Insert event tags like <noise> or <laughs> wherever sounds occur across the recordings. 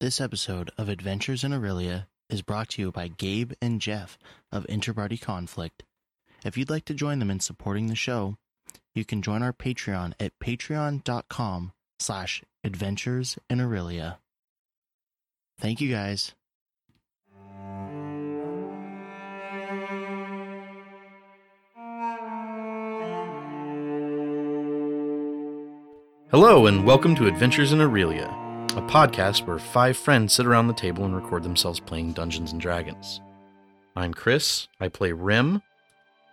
This episode of Adventures in Aurelia is brought to you by Gabe and Jeff of Interparty Conflict. If you'd like to join them in supporting the show, you can join our Patreon at patreon.com slash adventures in Aurelia. Thank you guys. Hello, and welcome to Adventures in Aurelia, a podcast where five friends sit around the table and record themselves playing Dungeons and Dragons. I'm Chris. I play Rim,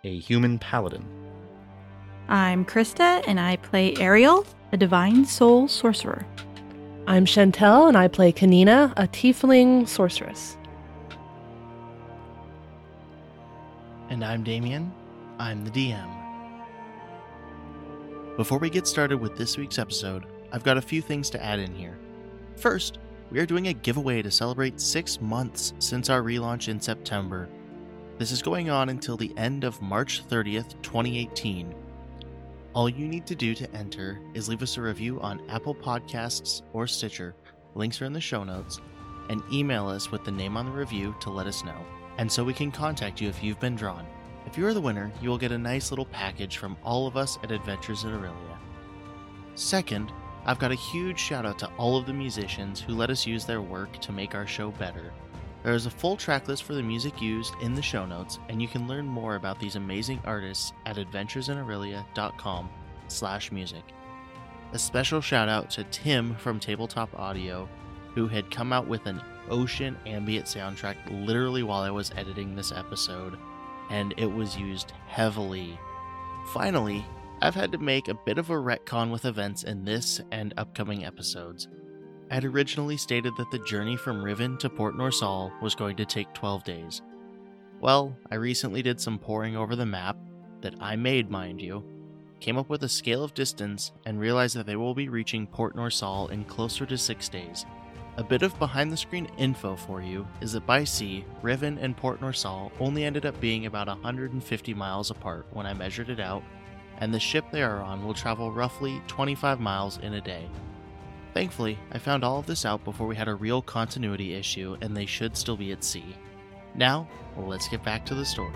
a human paladin. I'm Krista, and I play Ariel, a divine soul sorcerer. I'm Chantel, and I play Kanina, a tiefling sorceress. And I'm Damien. I'm the DM. Before we get started with this week's episode, I've got a few things to add in here. First, we are doing a giveaway to celebrate six months since our relaunch in September. This is going on until the end of March 30th, 2018. All you need to do to enter is leave us a review on Apple Podcasts or Stitcher, links are in the show notes, and email us with the name on the review to let us know, and so we can contact you if you've been drawn. If you are the winner, you will get a nice little package from all of us at Adventures in Aurelia. Second, I've got a huge shout out to all of the musicians who let us use their work to make our show better. There is a full track list for the music used in the show notes, and you can learn more about these amazing artists at adventuresinaurelia.com slash music. A special shout out to Tim from Tabletop Audio, who had come out with an ocean ambient soundtrack literally while I was editing this episode and it was used heavily. Finally, I've had to make a bit of a retcon with events in this and upcoming episodes. I had originally stated that the journey from Riven to Port Norsal was going to take 12 days. Well, I recently did some poring over the map, that I made, mind you, came up with a scale of distance, and realized that they will be reaching Port Norsal in closer to 6 days. A bit of behind the screen info for you is that by sea, Riven and Port Norsal only ended up being about 150 miles apart when I measured it out, and the ship they are on will travel roughly 25 miles in a day. Thankfully, I found all of this out before we had a real continuity issue, and they should still be at sea. Now, let's get back to the story.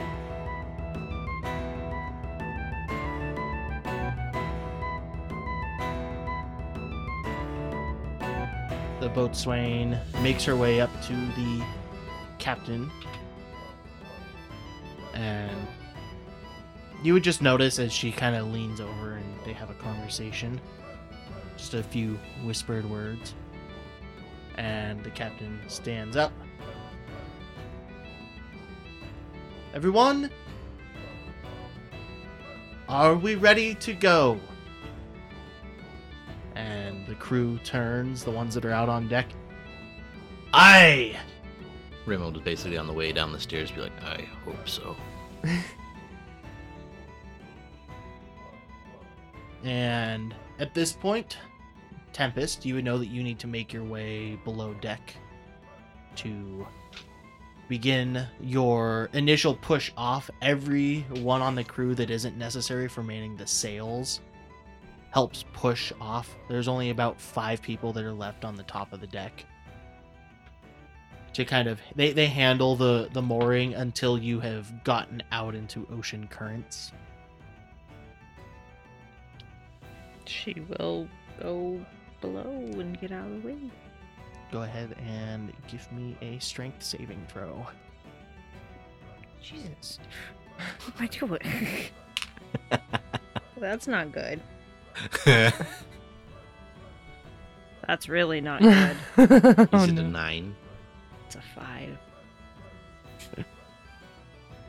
the boatswain makes her way up to the captain and you would just notice as she kind of leans over and they have a conversation just a few whispered words and the captain stands up everyone are we ready to go and the crew turns, the ones that are out on deck. Aye! Rim will just basically on the way down the stairs be like, I hope so. <laughs> and at this point, Tempest, you would know that you need to make your way below deck to begin your initial push off. Everyone on the crew that isn't necessary for manning the sails helps push off. There's only about five people that are left on the top of the deck to kind of they, they handle the the mooring until you have gotten out into ocean currents. She will go below and get out of the way. Go ahead and give me a strength saving throw. Jesus. What am I doing? <laughs> That's not good. <laughs> That's really not <laughs> oh, good. Is it a nine? It's a five.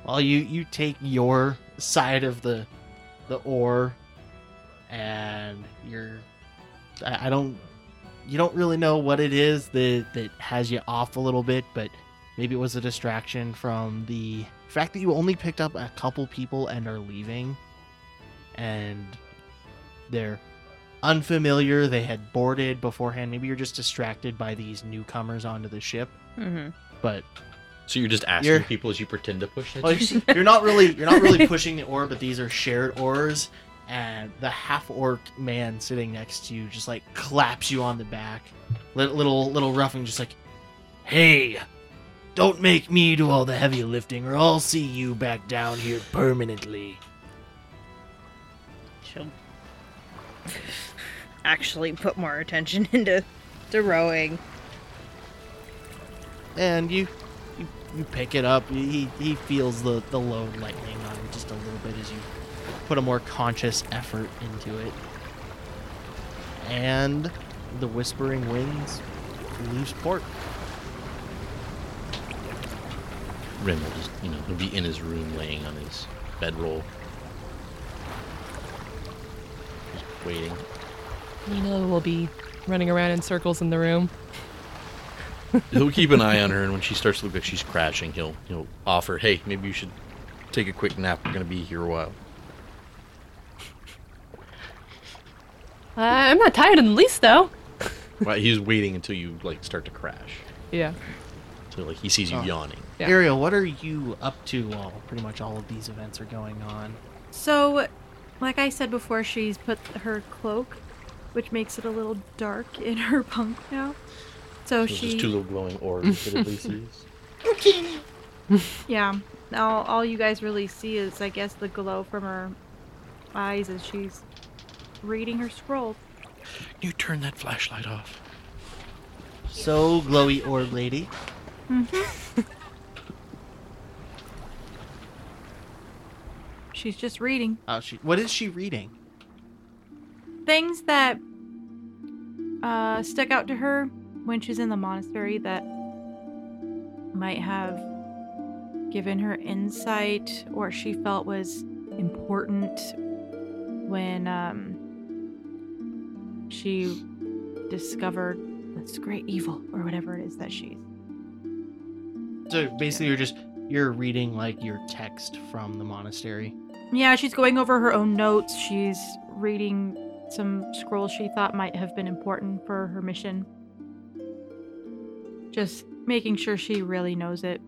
Well, you you take your side of the the oar, and you're I, I don't you don't really know what it is that that has you off a little bit, but maybe it was a distraction from the fact that you only picked up a couple people and are leaving, and they're unfamiliar. They had boarded beforehand. Maybe you're just distracted by these newcomers onto the ship. Mm-hmm. But So you're just asking You're- people as you pretend to push it? <laughs> well, you're not really you're not really pushing the oar, but these are shared oars. And the half orc man sitting next to you just like claps you on the back Li- little little roughing, just like, "Hey, don't make me do all the heavy lifting, or I'll see you back down here permanently." She'll actually put more attention <laughs> into to rowing. And you you, you pick it up. He he feels the the load lightening on him just a little bit as you put a more conscious effort into it. And the whispering winds leaves port. Rim will just, you know, he'll be in his room laying on his bedroll. Just waiting. Nina will be running around in circles in the room. He'll keep an eye on her, <laughs> and when she starts to look like she's crashing, he'll he'll offer, "Hey, maybe you should take a quick nap. We're gonna be here a while." Uh, I'm not tired in the least, though. <laughs> Well, he's waiting until you like start to crash. Yeah. So like he sees you Oh. yawning. Yeah. Ariel, what are you up to while pretty much all of these events are going on? So, like I said before, she's put her cloak, which makes it a little dark in her <laughs> bunk now. So So it's she, just two little glowing orbs that Ridley sees. yeah. Now all you guys really see is, I guess, the glow from her eyes as she's reading her scroll. You turn that flashlight off. So, glowy orb lady. She's just reading Oh, she, what is she reading? things that uh, stick out to her when she's in the monastery that might have given her insight or she felt was important when um, she discovered this great evil or whatever it is that she's. So basically, you're just you're reading like your text from the monastery. Yeah, she's going over her own notes. She's reading some scrolls she thought might have been important for her mission. Just making sure she really knows it.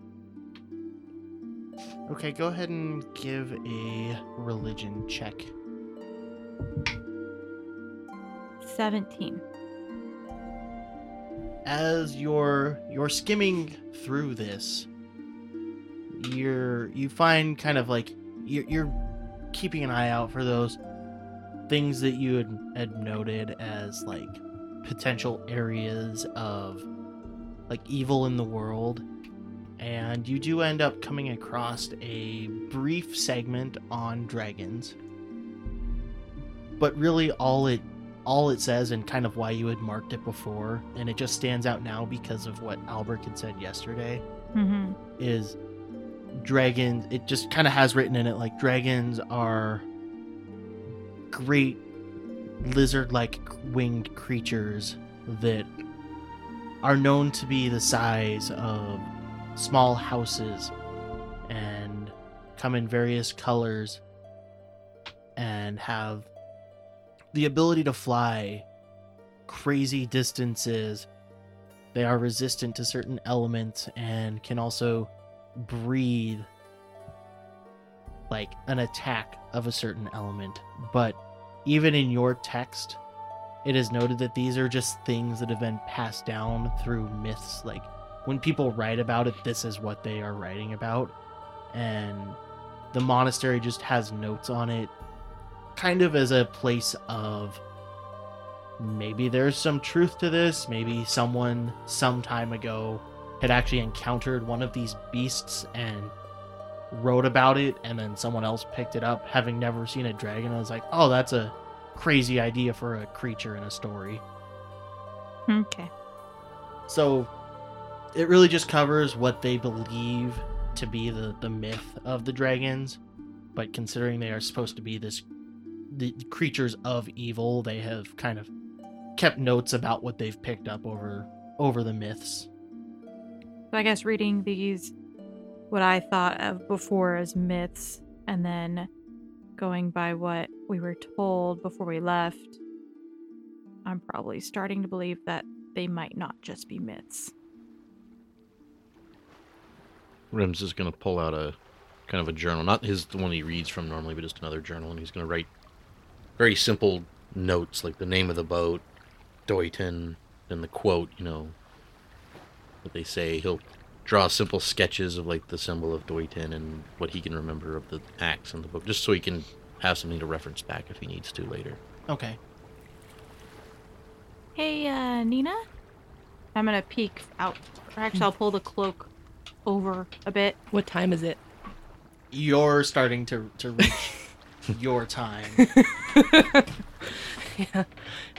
Okay, go ahead and give a religion check. 17. As you're you're skimming through this, you're you find kind of like you're, you're keeping an eye out for those things that you had, had noted as like potential areas of like evil in the world and you do end up coming across a brief segment on dragons but really all it all it says and kind of why you had marked it before and it just stands out now because of what albert had said yesterday Mm-hmm. is dragons it just kind of has written in it like dragons are great lizard like winged creatures that are known to be the size of small houses and come in various colors and have the ability to fly crazy distances they are resistant to certain elements and can also breathe like an attack of a certain element. But even in your text, it is noted that these are just things that have been passed down through myths. Like when people write about it, this is what they are writing about. And the monastery just has notes on it, kind of as a place of maybe there's some truth to this. Maybe someone some time ago had actually encountered one of these beasts and wrote about it, and then someone else picked it up, having never seen a dragon. I was like, oh, that's a crazy idea for a creature in a story. Okay. So it really just covers what they believe to be the, the myth of the dragons. But considering they are supposed to be this the creatures of evil, they have kind of kept notes about what they've picked up over over the myths. So I guess reading these, what I thought of before as myths, and then going by what we were told before we left, I'm probably starting to believe that they might not just be myths. Rims is going to pull out a kind of a journal, not his the one he reads from normally, but just another journal, and he's going to write very simple notes like the name of the boat, Doyton, and the quote, you know, what they say, he'll draw simple sketches of like the symbol of Doitin and what he can remember of the acts in the book, just so he can have something to reference back if he needs to later. Okay. Hey, uh, Nina? I'm gonna peek out. Or actually, I'll pull the cloak over a bit. What time is it? You're starting to to reach <laughs> your time. <laughs> yeah.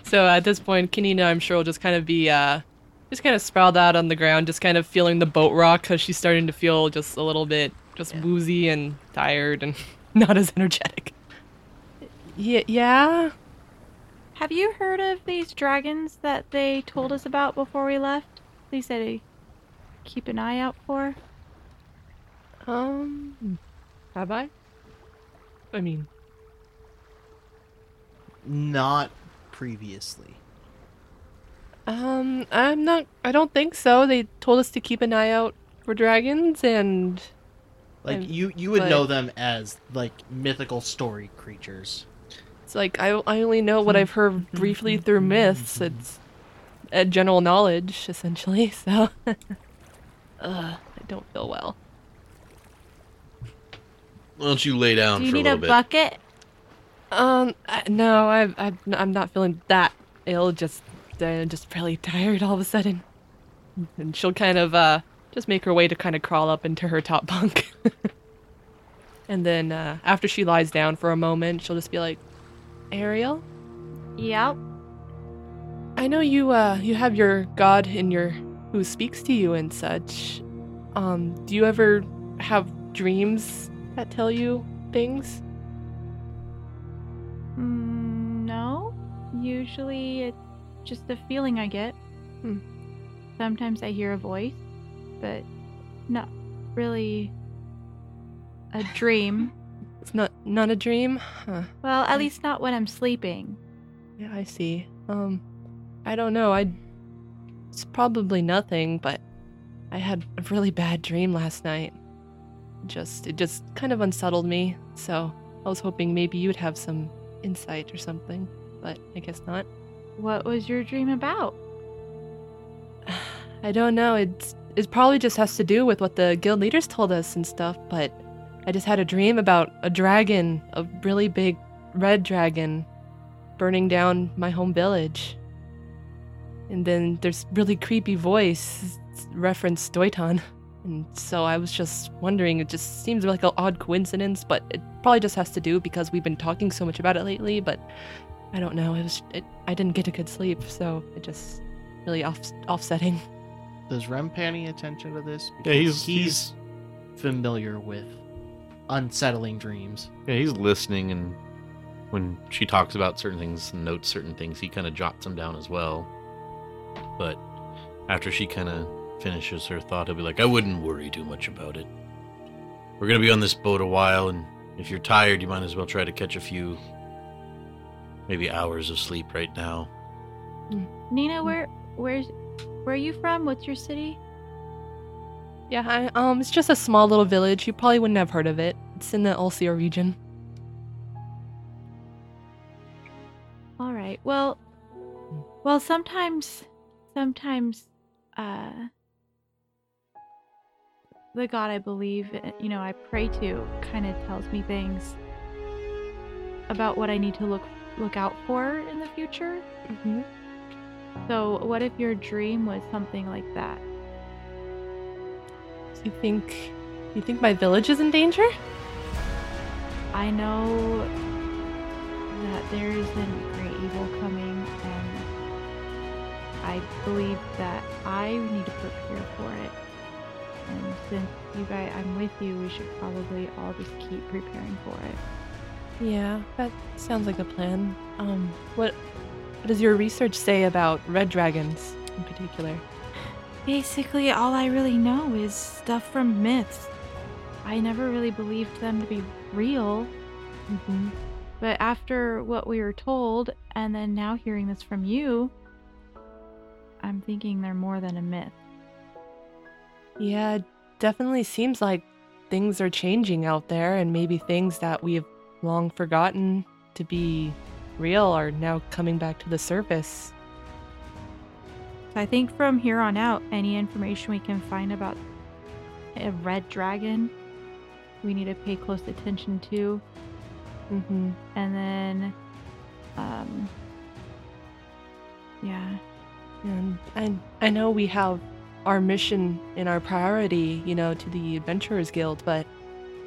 So at this point, Kanina, I'm sure, will just kind of be uh, just kind of sprawled out on the ground, just kind of feeling the boat rock because she's starting to feel just a little bit just Yeah. woozy and tired and <laughs> not as energetic. Yeah, yeah. Have you heard of these dragons that they told us about before we left? They said to keep an eye out for. Um, have I? I mean, Not previously. um, I'm not. I don't think so. They told us to keep an eye out for dragons, and Like Um, you you would but- know them as like mythical story creatures. it's like I I only know what I've heard <laughs> briefly through myths. <laughs> It's a general knowledge, essentially. <laughs> So, uh, I don't feel well. Why don't you lay down Do you for a need little a bit? bucket? Um, I, no, I, I, I'm not feeling that ill. Just, uh, just really tired all of a sudden. And she'll kind of, uh, just make her way to kind of crawl up into her top <laughs> bunk. and then, uh, after she lies down for a moment, she'll just be like, Ariel, Yep. I know you, uh, you have your god in your, who speaks to you and such. Um, do you ever have dreams that tell you things? Mm, no. Usually it's just a feeling I get. Hmm. Sometimes I hear a voice, but not really a dream. <laughs> It's not, not a dream? Huh. Well, at Okay. least not when I'm sleeping. Yeah, I see. Um, I don't know. I. It's probably nothing, but I had a really bad dream last night. Just, it just kind of unsettled me. So I was hoping maybe you'd have some insight or something, but I guess not. What was your dream about? <sighs> I don't know. It's it probably just has to do with what the guild leaders told us and stuff. But I just had a dream about a dragon, a really big red dragon, burning down my home village. And then there's really creepy voice reference Doiton. <laughs> And so I was just wondering, it just seems like an odd coincidence, but it probably just has to do because we've been talking so much about it lately, but I don't know. It was it, I didn't get a good sleep, so it just really off offsetting. Does Rem pay any attention to this? Yeah, Because he's he's familiar with unsettling dreams. yeah he's listening, and when she talks about certain things and notes certain things, he kind of jots them down as well. But after she kind of finishes her thought, he'll be like, "I wouldn't worry too much about it. We're gonna be on this boat a while, and if you're tired, you might as well try to catch a few, maybe hours of sleep right now." Nina, where where's where are you from? What's your city? Yeah, I, um, it's just a small little village. You probably wouldn't have heard of it. It's in the Ulcia region. All right. Well, well, sometimes, sometimes, uh, the God I believe, you know, I pray to, kind of tells me things about what I need to look look out for in the future. Mm-hmm. So, what if your dream was something like that? So you think, you think my village is in danger? I know that there is a great evil coming, and I believe that I need to prepare for it. And since you guys, I'm with you, we should probably all just keep preparing for it. Yeah, that sounds like a plan. Um, what, what does your research say about red dragons in particular? Basically, all I really know is stuff from myths. I never really believed them to be real, Mm-hmm. but after what we were told, and then now hearing this from you, I'm thinking they're more than a myth. Yeah, it definitely seems like things are changing out there, and maybe things that we've long forgotten to be real are now coming back to the surface. I think from here on out, any information we can find about a red dragon, we need to pay close attention to. Mm-hmm. And then, um, yeah, And I, I know we have our mission and our priority, you know, to the Adventurers Guild, but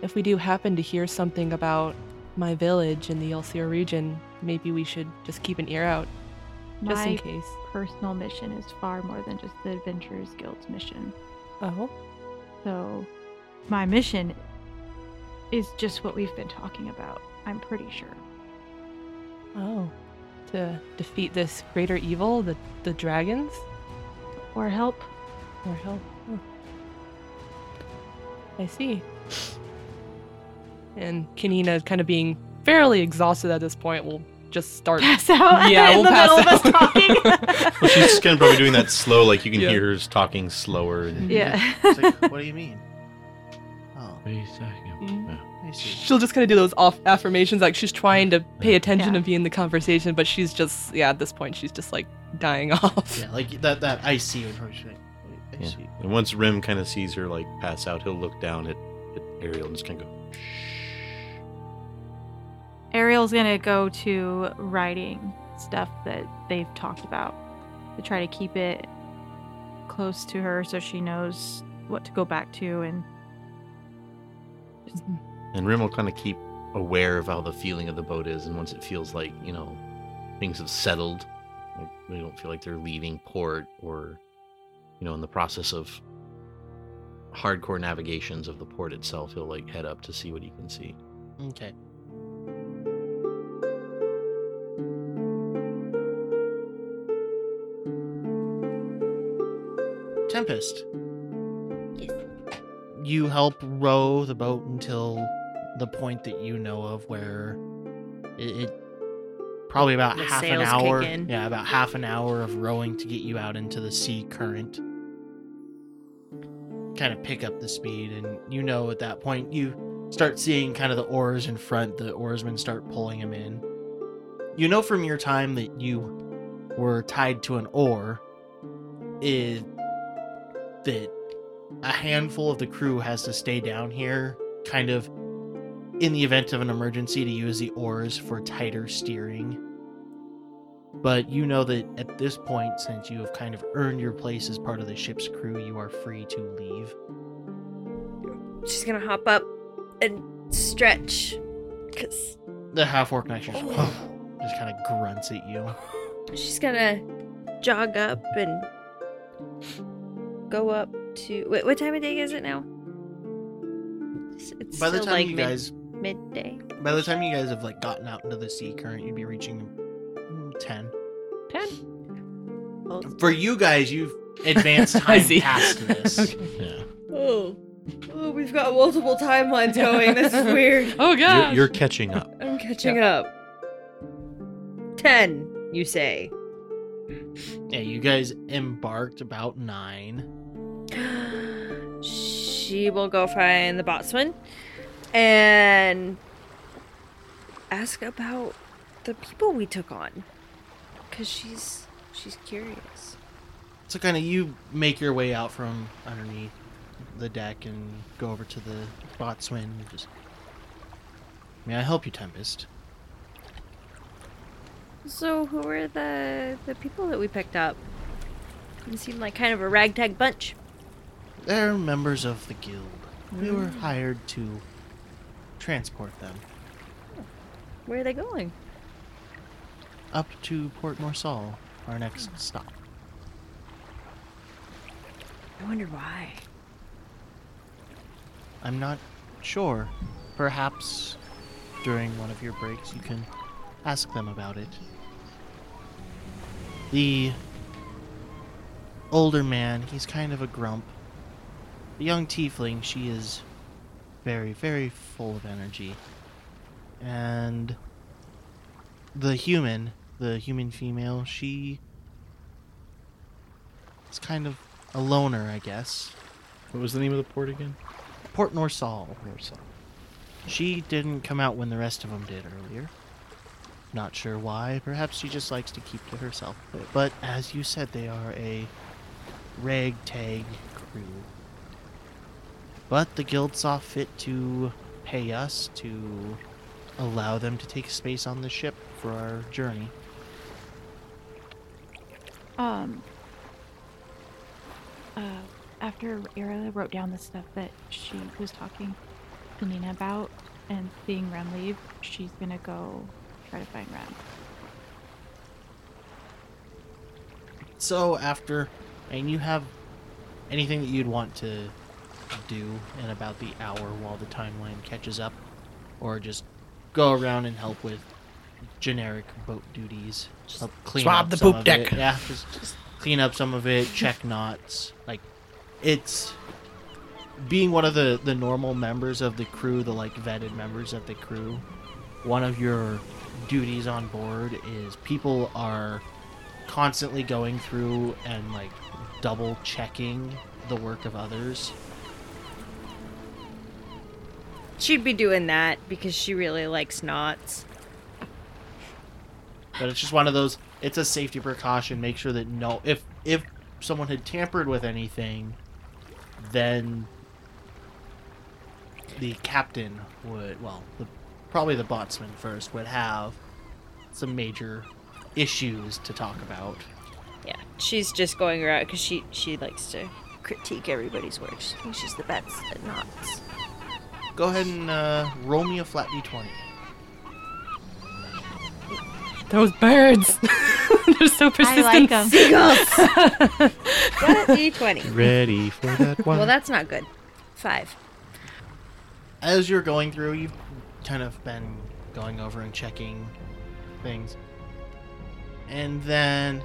if we do happen to hear something about my village in the Elsia region, maybe we should just keep an ear out, just in my case. personal mission is far more than just the Adventurers Guild's mission. Oh, So, my mission is just what we've been talking about. I'm pretty sure. oh, to defeat this greater evil, the the dragons, Or help. Or help. Oh. I see. And Kanina, kind of being fairly exhausted at this point, will just start. Pass out Yeah, <laughs> in we'll the pass middle of us out. <laughs> talking. Well, she's kind of probably doing that slow, like you can Yeah. hear her talking slower. And, yeah. It's like, <laughs> what do you mean? Oh, What are you talking about? Mm-hmm. I see. She'll just kind of do those off affirmations, like she's trying to pay attention Yeah. and be in the conversation, but she's just, yeah, at this point, she's just like dying off. Yeah, like that. That I see would probably be like, I Yeah. see. And once Rim kind of sees her like pass out, he'll look down at, at Ariel and just kind of go, Ariel's gonna go to writing stuff that they've talked about to try to keep it close to her so she knows what to go back to and And Rim will kind of keep aware of how the feeling of the boat is, and once it feels like you know things have settled, like they don't feel like they're leaving port or you know in the process of hardcore navigations of the port itself, he'll like head up to see what he can see. Okay. Tempest. Yes. You help row the boat until the point that you know of where it, it probably about The half an hour. Yeah, about half an hour of rowing to get you out into the sea current. Kind of pick up the speed, and you know at that point you start seeing kind of the oars in front. The oarsmen start pulling them in. You know from your time that you were tied to an oar, is that a handful of the crew has to stay down here, kind of in the event of an emergency, to use the oars for tighter steering. But you know that at this point, since you have kind of earned your place as part of the ship's crew, you are free to leave. She's gonna hop up and stretch. Cause The half orc knight just, oh. <sighs> just kind of grunts at you. she's gonna jog up and go up to. Wait, what time of day is it now? It's, it's By the time like you mid- guys, midday. by the time you guys have like gotten out into the sea current, you'd be reaching ten. Ten. Well, For you guys, you've advanced <laughs> I time see. past this. <laughs> Okay. Yeah, oh. oh, we've got multiple timelines going. This is weird. <laughs> Oh you're, you're catching up. I'm catching up. Ten, you say? Yeah, you guys embarked about nine. she will go find the botsman and ask about the people we took on because she's she's curious So kind of you make your way out from underneath the deck and go over to the boatswain. and Just, may I help you, Tempest? so who were the the people that we picked up they seem like kind of a ragtag bunch They're members of the guild. We were mm. hired to transport them where are they going up to Port Norsal, our next hmm. stop. i wonder why I'm not sure. Perhaps during one of your breaks you can ask them about it. The older man, he's kind of a grump. The young tiefling, she is very, very full of energy. And the human, the human female, she is kind of a loner, I guess. What was the name of the port again? Port Norsal. She didn't come out when the rest of them did earlier. Not sure why. Perhaps she just likes to keep to herself. But, but as you said, they are a ragtag crew. But the guild saw fit to pay us to allow them to take space on the ship for our journey. Um. Uh, after Ira wrote down the stuff that she was talking to Nina about and seeing Rem leave, she's gonna go try to find Rem. So after, and you have anything that you'd want to do in about the hour while the timeline catches up, or just go around and help with generic boat duties, help clean swab up the some poop of deck. it. Yeah, just, just clean up some of it, check knots. Like, it's being one of the the normal members of the crew, the like vetted members of the crew. One of your duties on board is people are constantly going through and like double checking the work of others. She'd be doing that because she really likes knots. But it's just one of those it's a safety precaution, make sure that no if if someone had tampered with anything, then the captain would well, the, probably the botsman first would have some major issues to talk about. Yeah, she's just going around because she she likes to critique everybody's work. She thinks she's the best at knots. Go ahead and uh, roll me a flat d20. Those birds. <laughs> They're so persistent. I like 'em. <laughs> Seagulls. Got a d20. Ready for that <laughs> one? Well, that's not good. Five. as you're going through, you've kind of been going over and checking things. And then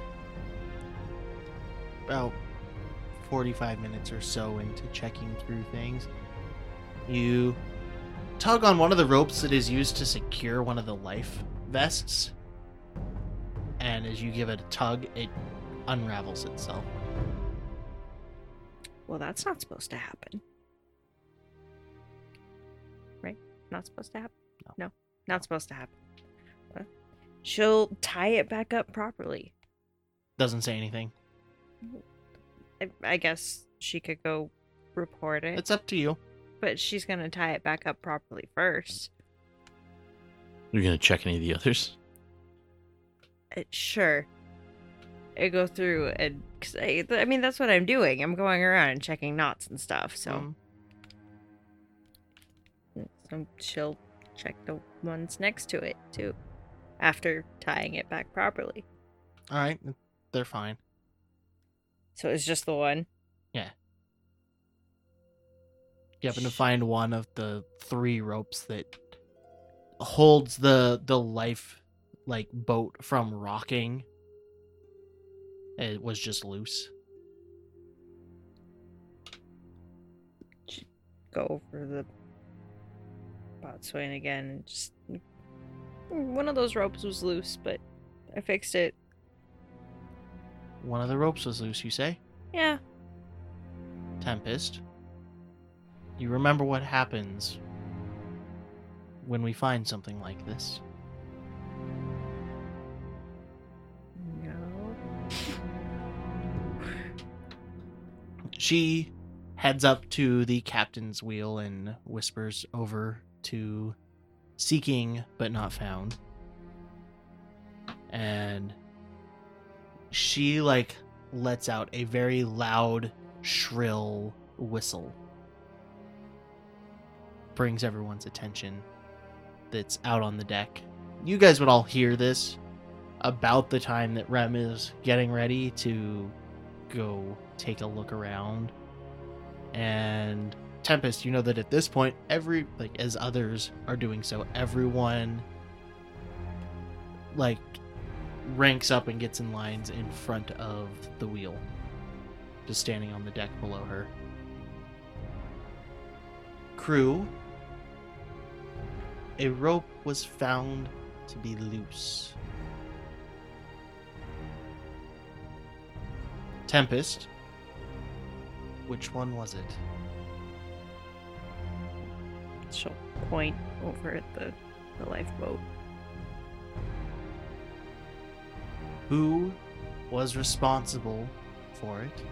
about 45 minutes or so into checking through things, you tug on one of the ropes that is used to secure one of the life vests. And as you give it a tug, it unravels itself. Well, that's not supposed to happen. Right? Not supposed to happen? No. No, not supposed to happen. Well, She'll tie it back up properly. Doesn't say anything. I, I guess she could go report it, It's up to you. but she's going to tie it back up properly first. You're gonna check any of the others? Sure. I go through and cause I, I mean that's what I'm doing. I'm going around and checking knots and stuff. So, Um, so she'll check the ones next to it too, after tying it back properly. all right, they're fine. So it's just the one. Yeah. You happen to find one of the three ropes that holds the the life like boat from rocking. It was just loose. Go over the boatswain again and just "Mm, one of those ropes was loose, but I fixed it. One of the ropes was loose, you say? Yeah. Tempest. You remember what happens when we find something like this? She heads up to the captain's wheel and whispers over to seeking but not found. And she like lets out a very loud, shrill whistle. Brings everyone's attention that's out on the deck. You guys would all hear this about the time that Rem is getting ready to go take a look around. And Tempest, you know that at this point, every like as others are doing so, everyone like ranks up and gets in lines in front of the wheel, just standing on the deck below her. Crew, a rope was found to be loose. Tempest, which one was it? She'll point over at the, the lifeboat. Who was responsible for it?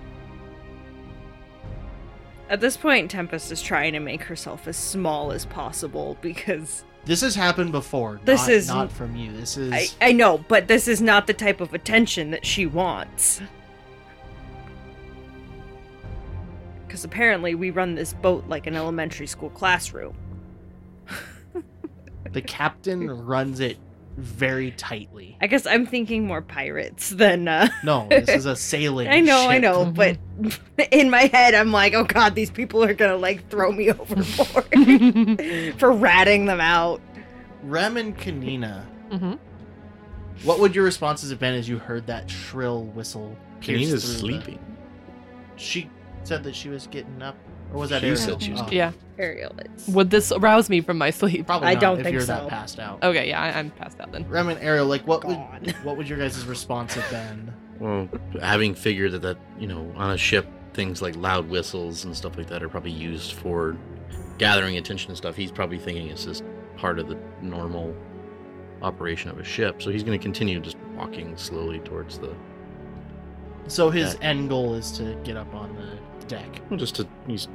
At this point, Tempest is trying to make herself as small as possible because This has happened before. This not, is- not from you. This is I, I know, but this is not the type of attention that she wants. Because apparently we run this boat like an elementary school classroom. the captain runs it very tightly. I guess I'm thinking more pirates than. Uh, No, this is a <laughs> sailing. I know, I know, but <laughs> in my head, I'm like, oh god, these people are gonna like throw me <laughs> overboard for ratting them out. Rem and Kanina, hmm what would your responses have been as you heard that shrill whistle? pierce Kanina's through the- sleeping. She said that she was getting up, or was that She Ariel? said she was Oh, Yeah. Ariel is. Would this arouse me from my sleep? Probably I not don't if think you're so. that passed out. Okay, yeah, I, I'm passed out then. Rem and Ariel, like what would Gone. <laughs> what would your guys' response have been? Well, having figured that, that, you know, on a ship, things like loud whistles and stuff like that are probably used for gathering attention and stuff, he's probably thinking it's just part of the normal operation of a ship. So he's going to continue just walking slowly towards the. So his Yeah. end goal is to get up on the deck. Well, just to. He's.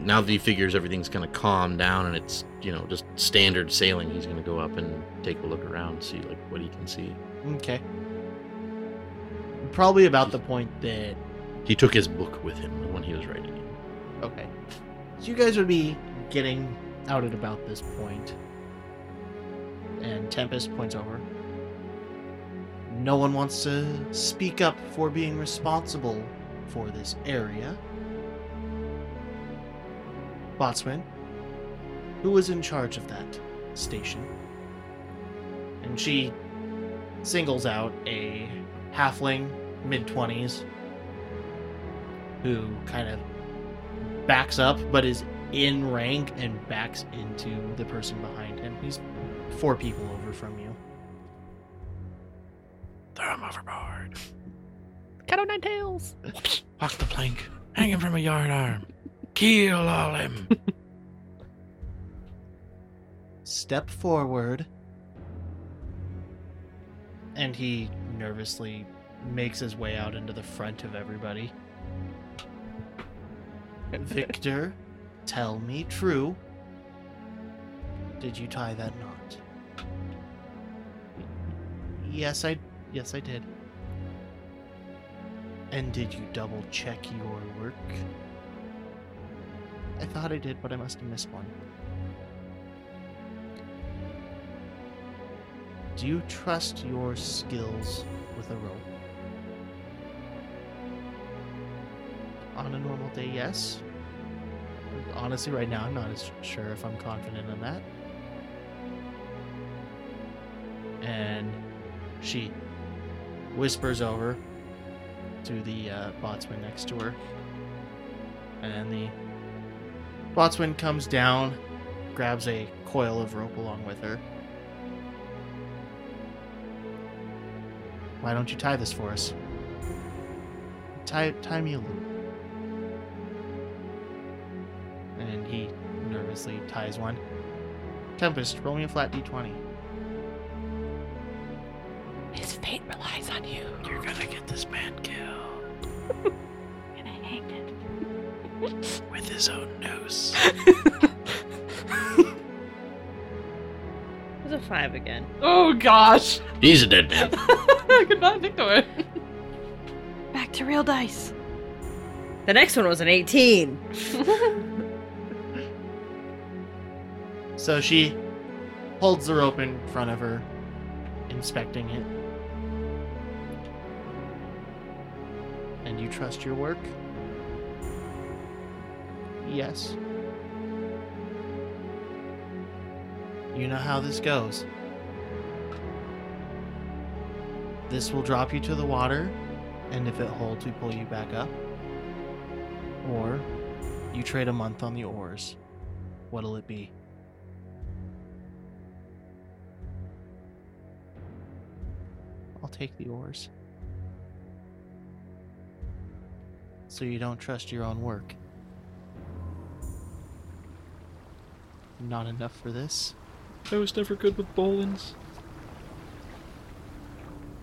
Now that he figures everything's to calm down and it's, you know, just standard sailing, he's going to go up and take a look around, see, like, what he can see. Okay. Probably about the point that He took his book with him when he was writing it. okay. So you guys would be getting out at about this. And Tempest points over. No one wants to speak up for being responsible for this area. Botsman, who was in charge of that station? And she singles out a halfling, mid 20s, who kind of backs up but is in rank and backs into the person behind him. He's four people over from you. Throw him overboard. Cat o' nine tails. Walk the plank. Hang him from a yard arm. Kill all him. Step forward. And he nervously makes his way out into the front of everybody. <laughs> Victor, tell me true. Did you tie that knot? Yes, I yes I did. And did you double check your work? I thought I did, but I must have missed one. Do you trust your skills with a rope? On a normal day, yes. Honestly, right now, I'm not as sure if I'm confident in that. And she whispers over to the uh, botsman next to her. And the botsman comes down, grabs a coil of rope along with her. Why don't you tie this for us? Tie, tie me a loop. And he nervously ties one. Tempest, roll me a flat d20. Five again. Oh gosh. He's a dead man. <laughs> Goodbye, Victor. Back to real dice. The next one was an 18. <laughs> So she holds the rope in front of her, inspecting it. And you trust your work? Yes. You know how this goes. This will drop you to the water, and if it holds, we pull you back up. Or you trade a month on the oars. What'll it be? I'll take the oars. So you don't trust your own work? Not enough for this? I was never good with bowlines.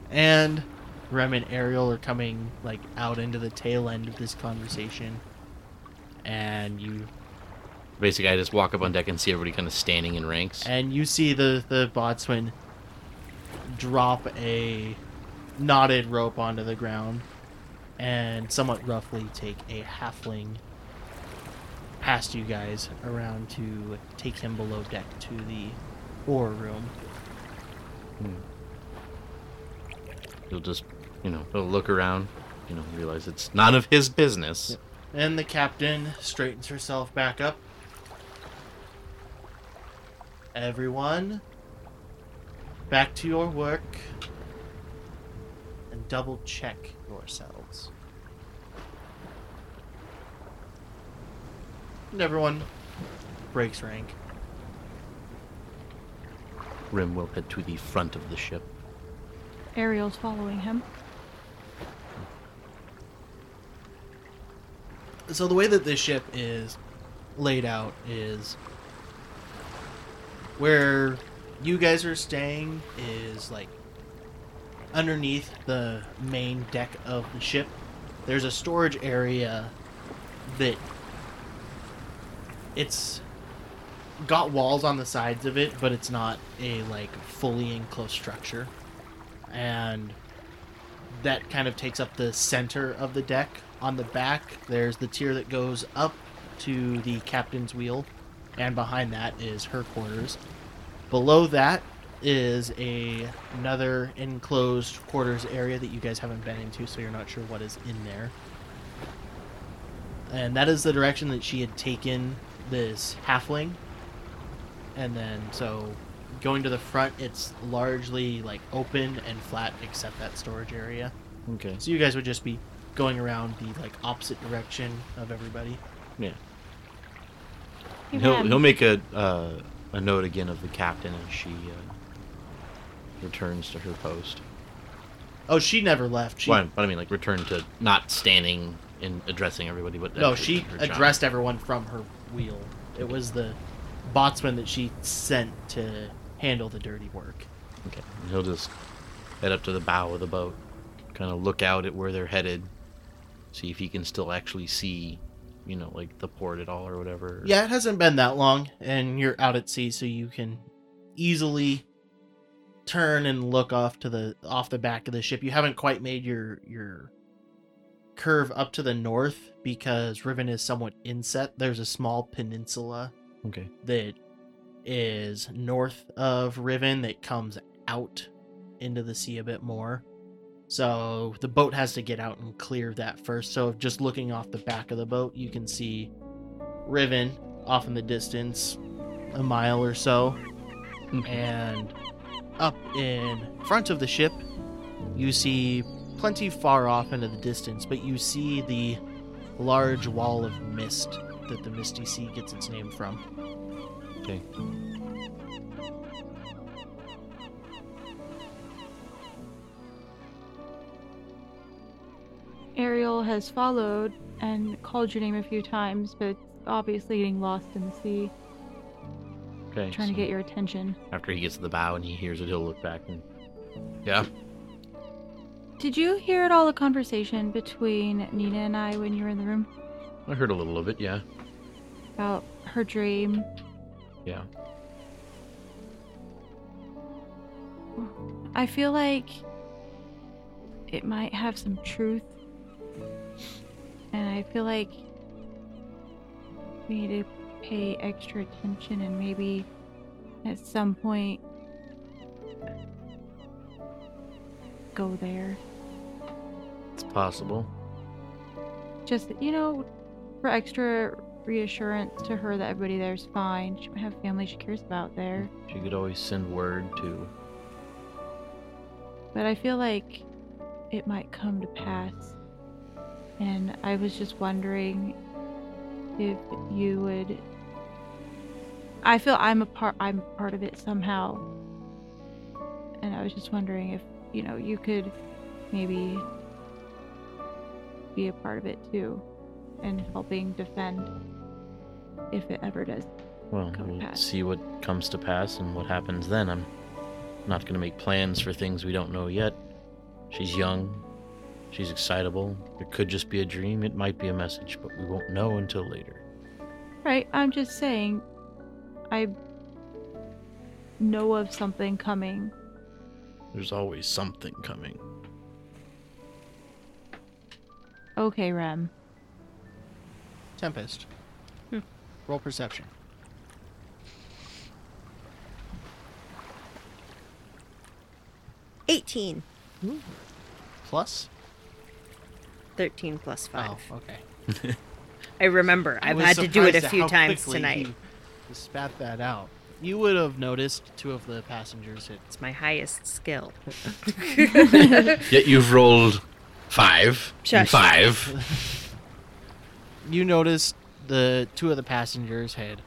And Rem and Ariel are coming like out into the tail end of this conversation, and you Basically, I just walk up on deck and see everybody kind of standing in ranks. and you see the the boatswain drop a knotted rope onto the ground, and somewhat roughly take a halfling past you guys around to take him below deck to the ore room. Hmm. He'll just, you know, he'll look around, you know, realize it's none of his business. And the captain straightens herself back up. Everyone, back to your work and double check yourselves. And everyone breaks rank. Rim will head to the front of the ship. Ariel's following him. So the way that this ship is laid out is where you guys are staying is like underneath the main deck of the ship. There's a storage area that it's got walls on the sides of it, but it's not a like fully enclosed structure. And that kind of takes up the center of the deck. On the back, there's the tier that goes up to the captain's wheel, and behind that is her quarters. Below that is a another enclosed quarters area that you guys haven't been into, so you're not sure what is in there. And that is the direction that she had taken this halfling. And then so going to the front, it's largely like open and flat except that storage area. Okay. So you guys would just be going around the like opposite direction of everybody. Yeah. Hey, He'll man. he'll make a uh, a note again of the captain as she uh, returns to her post. Oh, she never left. She Well, but I mean, like return to not standing and addressing everybody, but no, she her job. addressed everyone from her wheel. It was the botsman that she sent to handle the dirty work. Okay. He'll just head up to the bow of the boat, kind of look out at where they're headed, see if he can still actually see, you know, like the port at all or whatever. Yeah, it hasn't been that long, and you're out at sea, so you can easily turn and look off to the off the back of the ship. You haven't quite made your your curve up to the north because Riven is somewhat inset. There's a small peninsula Okay. that is north of Riven that comes out into the sea a bit more. So the boat has to get out and clear that first. So just looking off the back of the boat, you can see Riven off in the distance, a mile or so. Mm-hmm. And up in front of the ship, you see plenty far off into the distance, but you see the large wall of mist that the Misty Sea gets its name from. Okay. Ariel has followed and called your name a few times, but obviously getting lost in the sea, Okay. trying to get your attention. After he gets to the bow and he hears it, he'll look back and. Yeah. Did you hear at all the conversation between Nina and I when you were in the room I heard a little of it. Yeah. about her dream? Yeah. I feel like it might have some truth. And I feel like we need to pay extra attention and maybe at some point go there. It's possible. Just, you know, for extra reassurance to her that everybody there's fine. She might have family she cares about there. She could always send word to. but I feel like it might come to pass. And I was just wondering if you would I feel I'm a part I'm part of it somehow. And I was just wondering if, you know, you could maybe be a part of it too and helping defend if it ever does. Well, we'll see what comes to pass and what happens then. I'm not going to make plans for things we don't know yet. She's young. She's excitable. It could just be a dream. It might be a message, but we won't know until later. Right, I'm just saying, I know of something coming. There's always something coming. Okay, Rem. Tempest. Hmm. Roll perception. Eighteen. Plus? Thirteen plus five. Oh, okay. <laughs> I remember. I I've was had to do it a few times tonight. you spat that out. You would have noticed two of the passengers hit. It's my highest skill. <laughs> Yet you've rolled five. and Five. <laughs> You noticed the two of the passengers had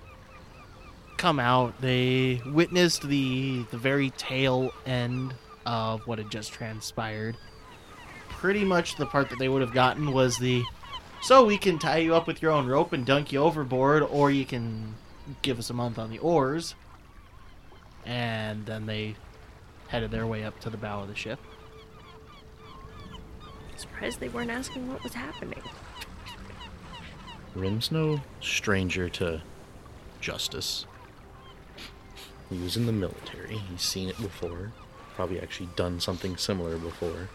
come out. They witnessed the the very tail end of what had just transpired. Pretty much the part that they would have gotten was the so we can tie you up with your own rope and dunk you overboard, or you can give us a month on the oars. And then they headed their way up to the bow of the ship. Surprised they weren't asking what was happening. Rim's no stranger to justice. He was in the military. He's seen it before. Probably actually done something similar before.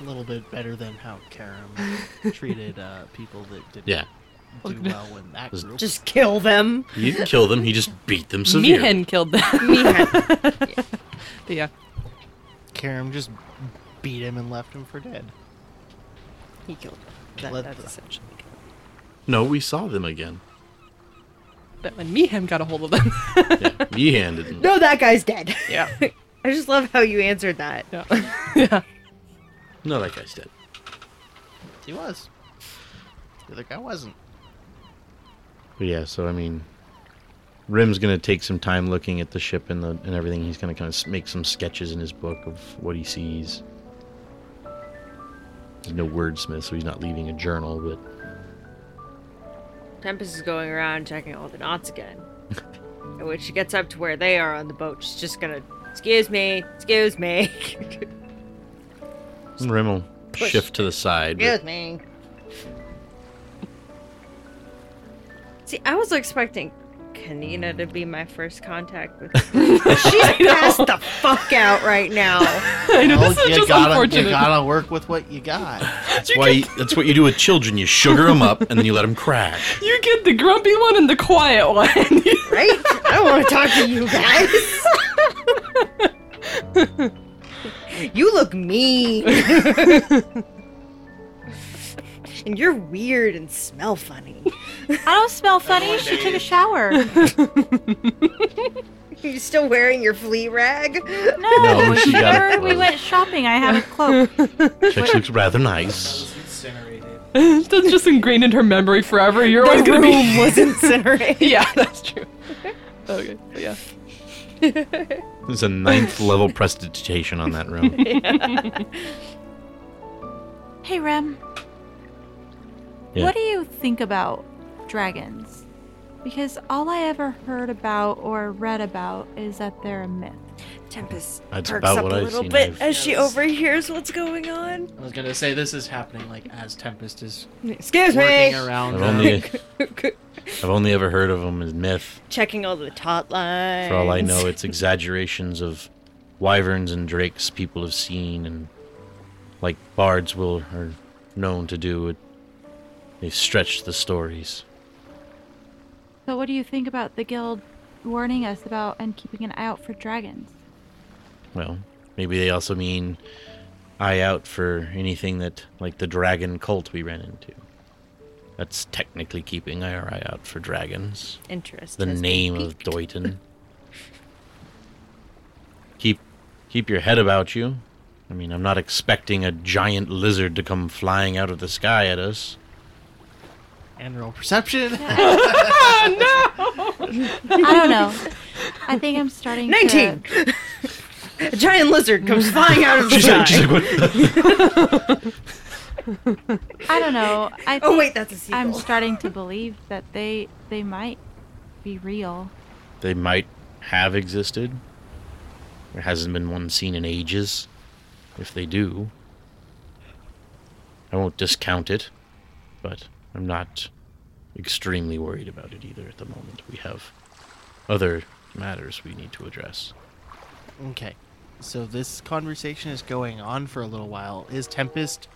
A little bit better than how Karam <laughs> treated uh, people that didn't Yeah. do well in that group. Just kill them. He didn't kill them, he just beat them <laughs> severely. Mihen killed them. <laughs> Mihen. But yeah. Karam just beat him and left him for dead. He killed them. That, Let that's the- essentially. No, we saw them again. But when Mihem got a hold of them. Yeah, <laughs> Yehan didn't. No, that guy's dead. yeah. <laughs> I just love how you answered that. Yeah. yeah. <laughs> No, that guy's dead. He was. The other guy wasn't. But yeah, so I mean, Rim's gonna take some time looking at the ship and the and everything. He's gonna kind of make some sketches in his book of what he sees. He's no wordsmith, so he's not leaving a journal. But Tempest is going around checking all the knots again. and <laughs> when she gets up to where they are on the boat, she's just gonna, excuse me, excuse me, <laughs> Rim will Push. shift to the side. excuse But me. See, I was expecting Kanina to be my first contact with. <laughs> she's passed the fuck out right now. <laughs> I know, Well, this is you just gotta, unfortunate. You gotta work with what you got. <laughs> that's why that's what you do with children. You sugar them up and then you let them crash. You get the grumpy one and the quiet one. Right? I don't want to talk to you guys. you look mean. And you're weird and smell funny. I don't smell funny. She took a shower. Are <laughs> You still wearing your flea rag? No, No, she got it remember we closed. went shopping. I have a cloak. She actually looks rather nice. Incinerated. <laughs> That's just ingrained in her memory forever. You're The always gonna room be. was incinerated. <laughs> yeah, that's true. Okay, but yeah. There's a ninth level prestidigitation on that room. Hey, Rem. Yeah. What do you think about dragons? Because all I ever heard about or read about is that they're a myth. Tempest That's perks about up what a I've little seen. bit I've- as she overhears what's going on. I was gonna say this is happening like as Tempest is Excuse working me. around. I've only <laughs> I've only ever heard of them as myth. Checking all the taut lines. For all I know, it's exaggerations of wyverns and drakes people have seen, and like bards will are known to do. It, they've stretched the stories. So, what do you think about the guild warning us about and keeping an eye out for dragons? Well, maybe they also mean eye out for anything that, like the dragon cult we ran into. That's technically keeping our eye out for dragons. Interest. the name of piqued. Doyton. <laughs> keep keep your head about you. I mean, I'm not expecting a giant lizard to come flying out of the sky at us. And roll perception. <laughs> I don't know. I think I'm starting Nineteen. to. A giant lizard comes <laughs> flying out of the She's sky. like, she's like, what? I don't know. I oh think wait, that's a seagull. I'm starting to believe that they they might be real. they might have existed. There hasn't been one seen in ages. If they do, I won't discount it, but I'm not extremely worried about it either at the moment. We have other matters we need to address. Okay. So this conversation is going on for a little while. Is Tempest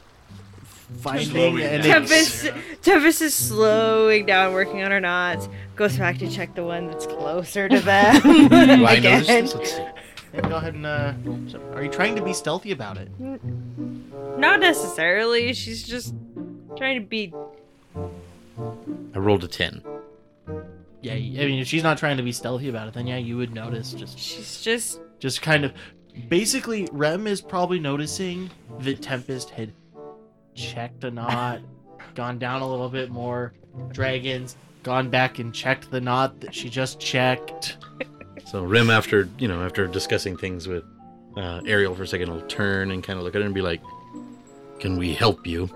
finding an Tempest, Tempest is slowing down, working on her knots. Goes back to check the one that's closer to them. <laughs> Do <laughs> Again. this? Let's see. And go ahead and uh so are you trying to be stealthy about it? Not necessarily. She's just trying to be. I rolled a 10. Yeah, I mean if she's not trying to be stealthy about it, then yeah, you would notice just She's just. just kind of basically Rem is probably noticing that Tempest had checked a knot, <laughs> gone down a little bit more, dragons, gone back and checked the knot that she just checked. So Rem, after you know, after discussing things with uh, Ariel for a second, will turn and kind of look at her and be like, "Can we help you?"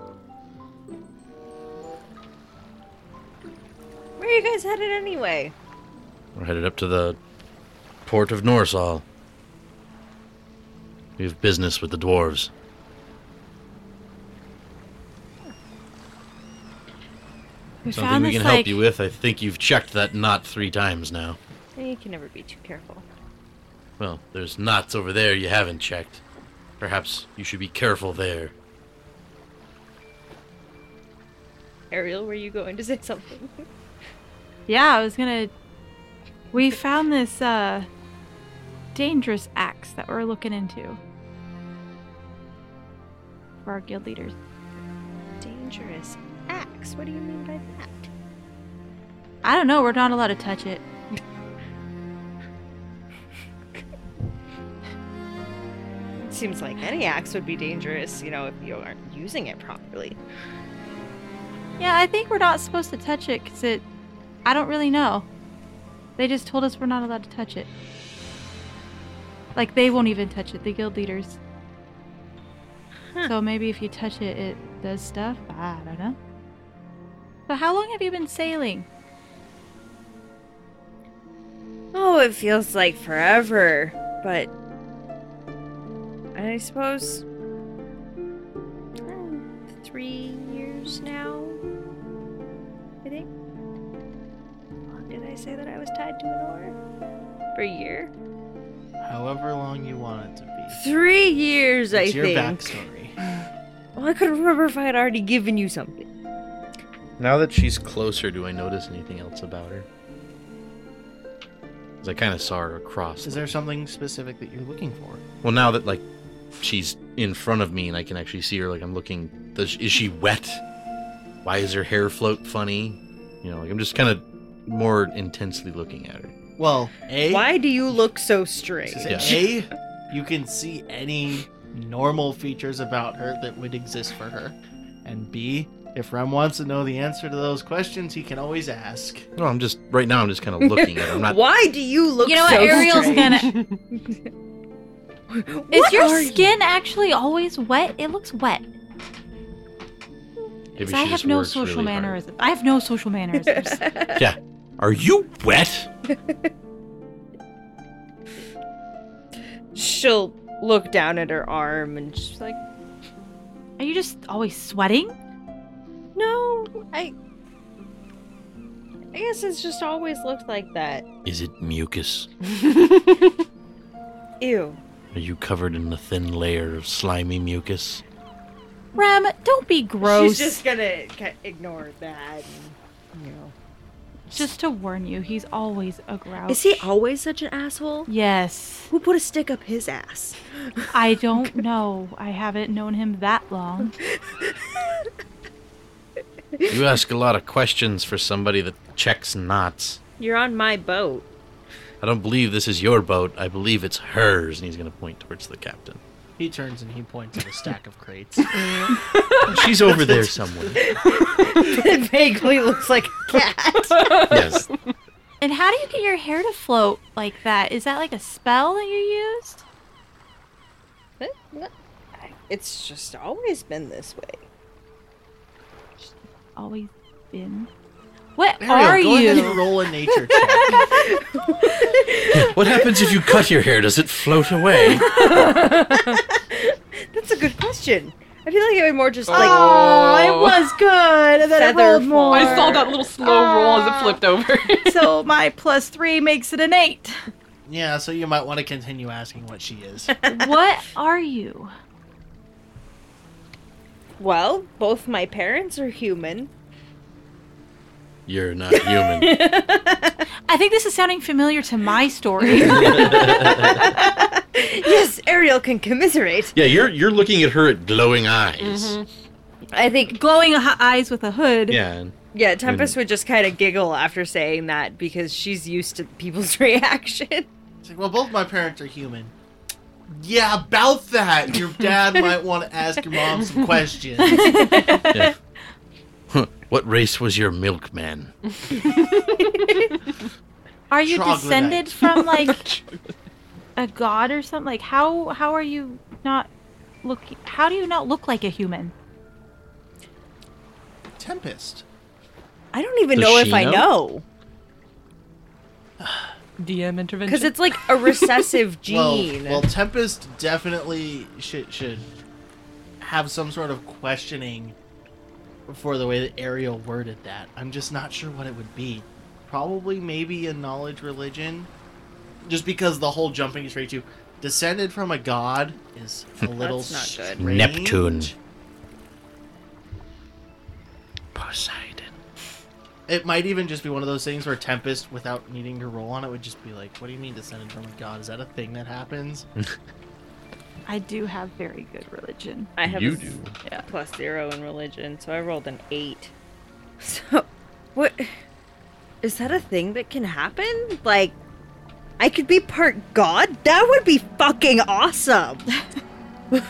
Where are you guys headed anyway? We're headed up to the port of Norsal. We have business with the dwarves. We Something we can like help you with. I think you've checked that knot three times now. You can never be too careful. Well, there's knots over there you haven't checked. Perhaps you should be careful there. Ariel, were you going to say something? <laughs> Yeah, I was gonna. We found this uh dangerous axe that we're looking into for our guild leaders. Dangerous axe. What do you mean by that? I don't know. We're not allowed to touch it. Seems like any axe would be dangerous, you know, if you aren't using it properly. Yeah, I think we're not supposed to touch it because it. I don't really know. They just told us we're not allowed to touch it. Like they won't even touch it. The guild leaders. Huh. So maybe if you touch it, it does stuff. I don't know. But how long have you been sailing? Oh, it feels like forever, but I suppose three years now. Say that I was tied to an oar? For a year. However long you want it to be. Three years, I It's your think. backstory. <sighs> Well, I couldn't remember if I had already given you something. Now that she's closer, do I notice anything else about her? Because I kind of saw her across. Is there something specific that you're looking for? Well, now that like she's in front of me and I can actually see her, like I'm looking. Does is she wet? Why is her hair float funny? You know, like I'm just kind of more intensely looking at her. Well, A, Why do you look so strange? Yeah. A, you can see any normal features about her that would exist for her. And B, if Rem wants to know the answer to those questions, he can always ask. No, I'm just right now. I'm just kind of looking at her. I'm not. <laughs> Why do you look You know so what? Ariel's strange? gonna. <laughs> Is your are you? skin actually always wet? It looks wet. Maybe 'Cause she I have no works social really hard. mannerisms. I have no social mannerisms. <laughs> Yeah. Are you wet? She'll look down at her arm and she's like, Are you just always sweating? "No, I, I guess it's just always looked like that. Is it mucus? <laughs> Ew. Are you covered in a thin layer of slimy mucus? Rem, don't be gross. She's just gonna ignore that. And, you know. Just to warn you, he's always a grouch. Is he always such an asshole? Yes. Who put a stick up his ass? <laughs> I don't know. I haven't known him that long. <laughs> You ask a lot of questions for somebody that checks knots. You're on my boat. I don't believe this is your boat. I believe it's hers. And he's going to point towards the captain. He turns and he points at a stack of crates. <laughs> She's over there somewhere. it vaguely looks like a cat. Yes. And how do you get your hair to float like that? Is that like a spell that you used? it's just always been this way. Always been. What Ariel, are go ahead you? and roll a nature check. <laughs> What happens if you cut your hair? Does it float away? <laughs> That's a good question. I feel like it would more just like oh, it was good. And then it rolled more. I saw that little slow roll as it flipped over. <laughs> so my plus three makes it an eight. yeah, so you might want to continue asking what she is. what are you? well, both my parents are human. You're not human. <laughs> I think this is sounding familiar to my story. <laughs> yes, Ariel can commiserate. yeah, you're you're looking at her at glowing eyes. Mm-hmm. I think Glowing h- eyes with a hood. Yeah, yeah, Tempest would just kind of giggle after saying that because she's used to people's <laughs> reaction. It's like, well, both my parents are human. Yeah, about that. Your dad might want to ask your mom some questions. yeah. Huh, what race was your milkman? <laughs> Are you Troglodyte. descended from <laughs> like a god or something? Like how how are you not look? How do you not look like a human? Tempest. I don't even Does know she if I know? <sighs> know DM intervention. because it's like a recessive gene. <laughs> Well, gene. well, Tempest definitely should should have some sort of questioning for the way that Ariel worded that. I'm just not sure what it would be. Probably maybe a knowledge religion, just because the whole jumping straight to descended from a god is a <laughs> little That's not good. strange. Neptune. Poseidon. It might even just be one of those things where Tempest, without needing to roll on it, would just be like, "What do you mean descended from a god? Is that a thing that happens?" <laughs> I do have very good religion. I have You a s- do. yeah, plus zero in religion, so I rolled an eight. <laughs> So, what is that a thing that can happen? Like, I could be part god. That would be fucking awesome. <laughs> Hold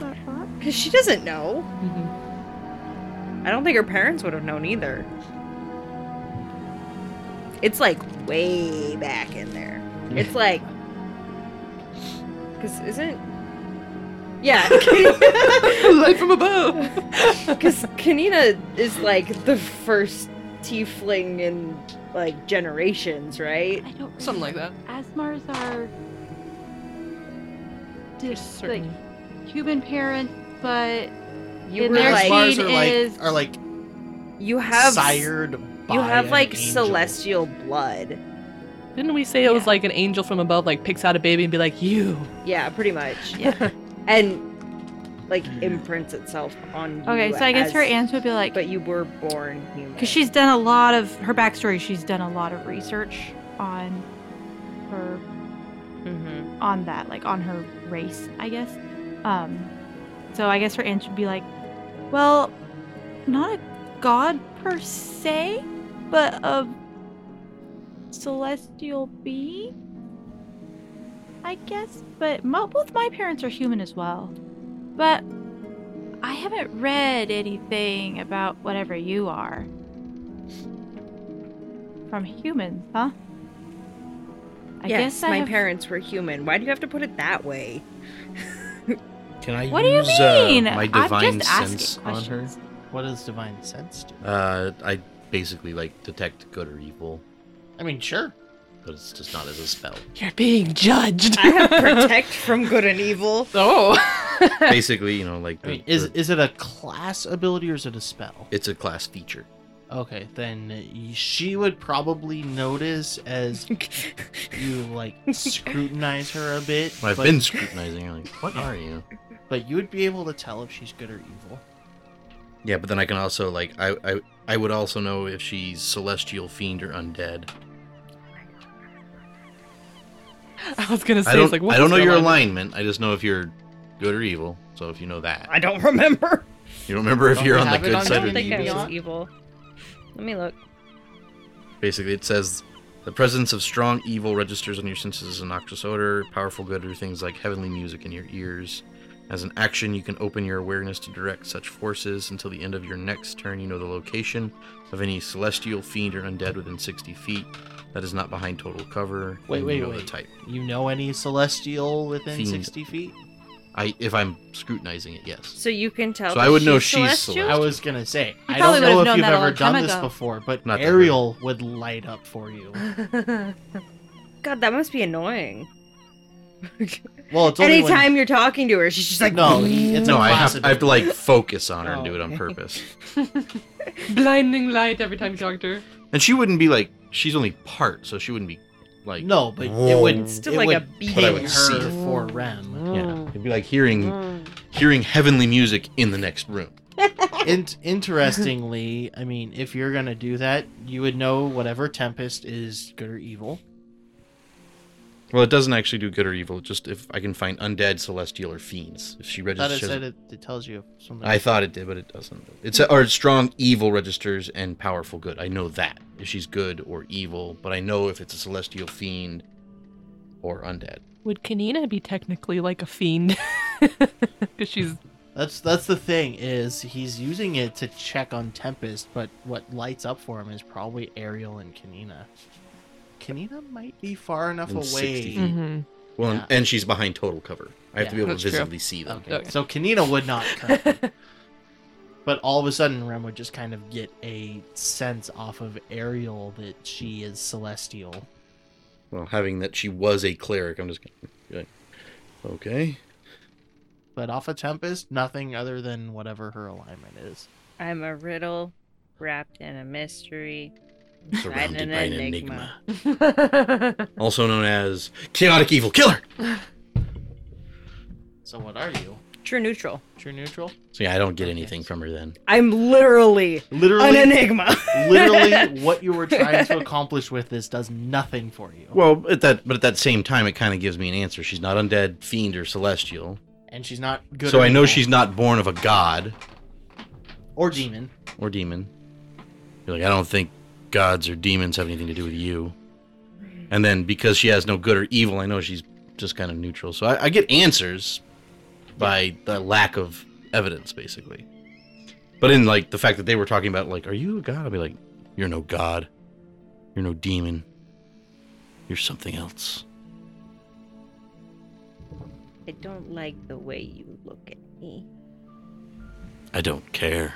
that thought. Because she doesn't know. Mhm. I don't think her parents would have known either. It's like way back in there. It's like, because isn't yeah, <laughs> Light from above. <laughs> because Kanina is like the first tiefling in like generations, right? I don't. Something like that. Aasimars are just like Certainly. human parents, but You In were their like Aasimars gene are like is- are like you have sired. By you have an like angel. celestial blood. Didn't we say it was like an angel from above, like picks out a baby and be like, you? Yeah, pretty much. yeah. <laughs> And like imprints itself on you. Okay, so I guess her as- answer would be like, But you were born human. because she's done a lot of her backstory. She's done a lot of research on her Mm-hmm. on that, like on her race, I guess. Um, so I guess her answer would be like, well, not a god per se, but a celestial being, I guess. But mo- both my parents are human as well. But I haven't read anything about whatever you are. From humans, huh? I yes, guess I my have- parents were human. Why do you have to put it that way? Can I What do you use uh, mean? my I'm divine just asking sense on her? What does divine sense do? Uh, I basically like detect good or evil, I mean, sure. but it's just not as a spell. You're being judged. I have <laughs> protect from good and evil. oh. <laughs> <laughs> basically, you know, like I the, is the- is it a class ability or is it a spell? it's a class feature. Okay, then she would probably notice as you like scrutinize her a bit. I've but, been scrutinizing her. Like, what are you? but you would be able to tell if she's good or evil. Yeah, but then I can also like I I I would also know if she's celestial, fiend, or undead. <laughs> I was gonna say, I don't it's like, what I don't know your alignment? alignment. I just know if you're good or evil. So if you know that, I don't remember. you don't remember if Don't you're on the good on side or the evil side. evil. Let me look. Basically, it says the presence of strong evil registers on your senses as a noxious odor. Powerful good are things like heavenly music in your ears. As an action, you can open your awareness to direct such forces. Until the end of your next turn, you know the location of any celestial, fiend, or undead within 60 feet. That is not behind total cover. Wait, and wait, you know wait. the type. You know any celestial within Fiend. sixty feet? I if I'm scrutinizing it, yes. So you can tell. So that I would know she's she's celestial? I was gonna say, I don't know if you've ever long time done this ago. before, but Not Ariel would light up for you. <laughs> God, that must be annoying. Well, it's only Anytime you're talking to her, she's just like, No, it's no, a I have, I have to like focus on her and Oh, do it on okay. <laughs> purpose. Blinding light every time you talk to her. And she wouldn't be like she's only part, so she wouldn't be like No, but it would still it like would a ping But I would her see. for Rem. Yeah, mm. it'd be like hearing mm. hearing heavenly music in the next room. <laughs> In- interestingly, I mean, if you're gonna do that, you would know whatever Tempest is good or evil. Well, it doesn't actually do good or evil. Just if I can find undead, celestial, or fiends. If she I thought it registers, said it, it tells you something. I thought it did, but it doesn't. It's or strong evil registers and powerful good. I know that if she's good or evil, but I know if it's a celestial fiend or undead. Would Kanina be technically like a fiend? <laughs> Because she's That's that's the thing is he's using it to check on Tempest, but what lights up for him is probably Ariel and Kanina. Kanina might be far enough And away. 60 feet. Mhm. Well, and- Yeah. and she's behind total cover. I have to be able to that's true. visibly see them. Okay. Okay. So Kanina would not <laughs> currently. but all of a sudden Rem would just kind of get a sense off of Ariel that she is celestial. Well, having that she was a cleric, I'm just gonna be like, okay. But off of Tempest, nothing other than whatever her alignment is. I'm a riddle wrapped in a mystery. Inside Surrounded an by an enigma. enigma. <laughs> Also known as chaotic evil killer. So what are you? True neutral. True neutral? So yeah, I don't get Okay. anything from her then. I'm literally Literally an enigma. <laughs> literally what you were trying to accomplish with this does nothing for you. Well, at that but at that same time, it kind of gives me an answer. She's not undead, fiend, or celestial. and she's not good so I know evil. she's not born of a god or demon. or demon. You're like, I don't think gods or demons have anything to do with you. And then because she has no good or evil, I know she's just kind of neutral. So I, I get answers by the lack of evidence, basically. But in like the fact that they were talking about like, are you a god? I'll be like, you're no god. You're no demon. You're something else. I don't like the way you look at me. I don't care.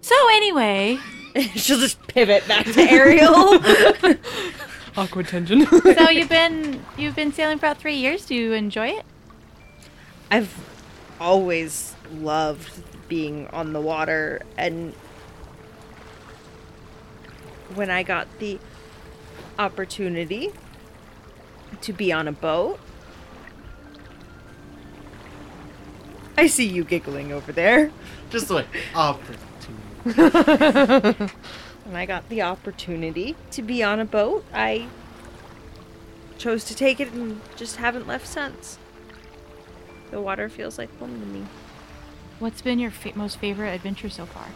So anyway, <laughs> She'll just pivot back to Ariel. <laughs> Awkward tension. <laughs> so you've been you've been sailing for about three years. Do you enjoy it? I've always loved being on the water and when I got the opportunity to be on a boat I see you giggling over there. Just the way opportunity. <laughs> When I got the opportunity to be on a boat, I chose to take it and just haven't left since. The water feels like home to me. What's been your fa- most favorite adventure so far?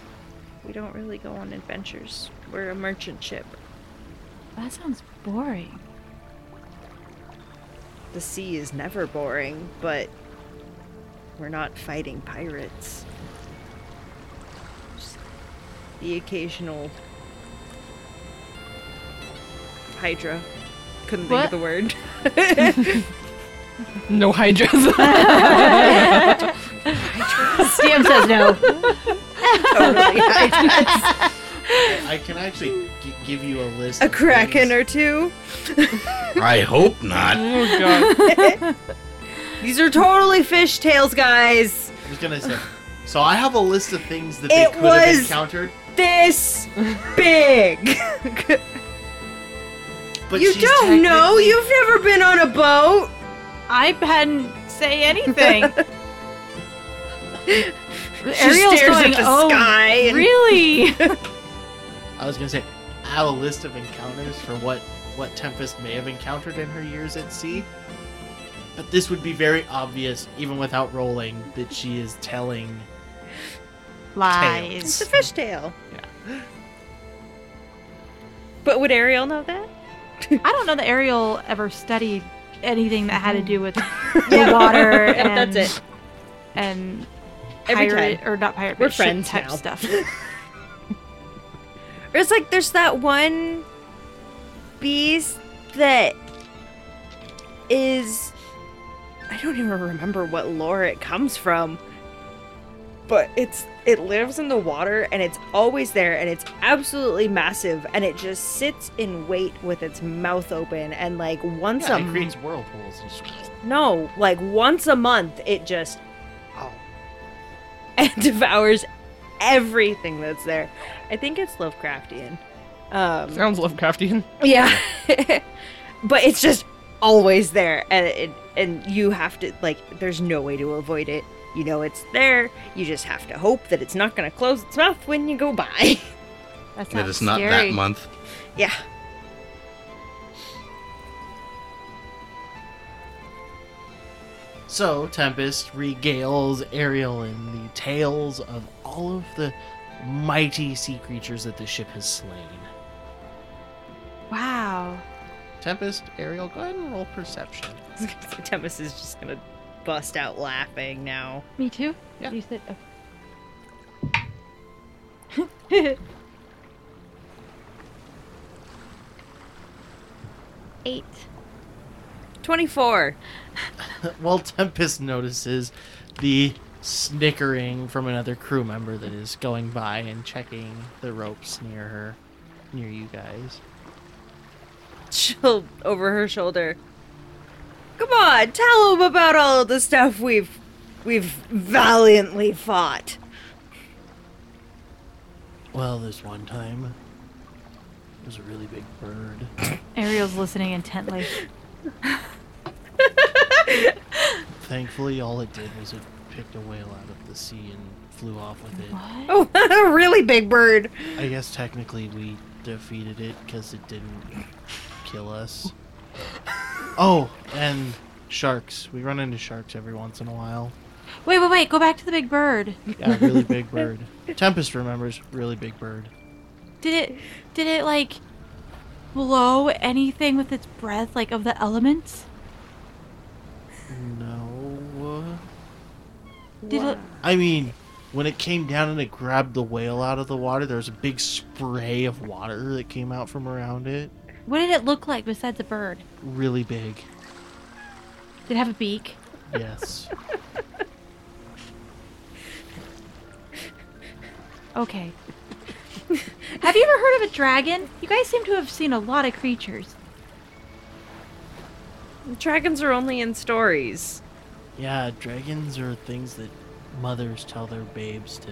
We don't really go on adventures. We're a merchant ship. That sounds boring. The sea is never boring, but we're not fighting pirates. Just the occasional Hydra. Couldn't think of the word. <laughs> no hydras. <laughs> DM says no. totally Hydras. I can actually g- give you a list. A of kraken things- or two. <laughs> I hope not. oh god. These are totally fishtails, guys. I was gonna say. So I have a list of things that they It could have encountered. This big. But you don't know. You've never been on a boat. I hadn't say anything. <laughs> She Ariel's stares going, at the "Oh, sky. And Really? <laughs> I was gonna say I have a list of encounters for what what Tempest may have encountered in her years at sea. But this would be very obvious, even without rolling, that she is telling. It's Lies. a fishtail. Yeah. But would Ariel know that? I don't know that Ariel ever studied anything that had to do with <laughs> the water and that's it. and Every pirate time. or not pirate, We're ship friends type now. stuff. <laughs> Or it's like there's that one beast that is I don't even remember what lore it comes from. But it's it lives in the water and it's always there and it's absolutely massive and it just sits in wait with its mouth open and like once Yeah, a it m- creates whirlpools. and no, like once a month it just oh <laughs> and devours everything that's there. I think it's Lovecraftian. Um Sounds Lovecraftian. yeah. <laughs> but it's just always there and it, and you have to like there's no way to avoid it. You know it's there. You just have to hope that it's not going to close its mouth when you go by. <laughs> That That sounds it's not that month. yeah. So Tempest regales Ariel in the tales of all of the mighty sea creatures that the ship has slain. Wow. Tempest, Ariel, go ahead and roll perception. <laughs> Tempest is just going to bust out laughing now. Me too. Yeah. You said. <laughs> Eight. 24. <laughs> Well, Tempest notices the snickering from another crew member that is going by and checking the ropes near her, near you guys. <laughs> She'll over her shoulder. Come on, tell them about all of the stuff we've we've valiantly fought. Well, this one time, it was a really big bird. <laughs> Ariel's listening intently. <laughs> Thankfully, all it did was it picked a whale out of the sea and flew off with it. What? Oh, <laughs> a really big bird. I guess technically we defeated it because it didn't kill us. Oh, and sharks. We run into sharks every once in a while. Wait, wait, wait. Go back to the big bird. Yeah, really <laughs> big bird. Tempest remembers really big bird. Did it? Did it like blow anything with its breath, like of the elements? No. Did it? I mean, when it came down and it grabbed the whale out of the water, there was a big spray of water that came out from around it. What did it look like besides a bird? Really big. Did it have a beak? Yes. Okay. have you ever heard of a dragon? You guys seem to have seen a lot of creatures. Dragons are only in stories. yeah, dragons are things that mothers tell their babes to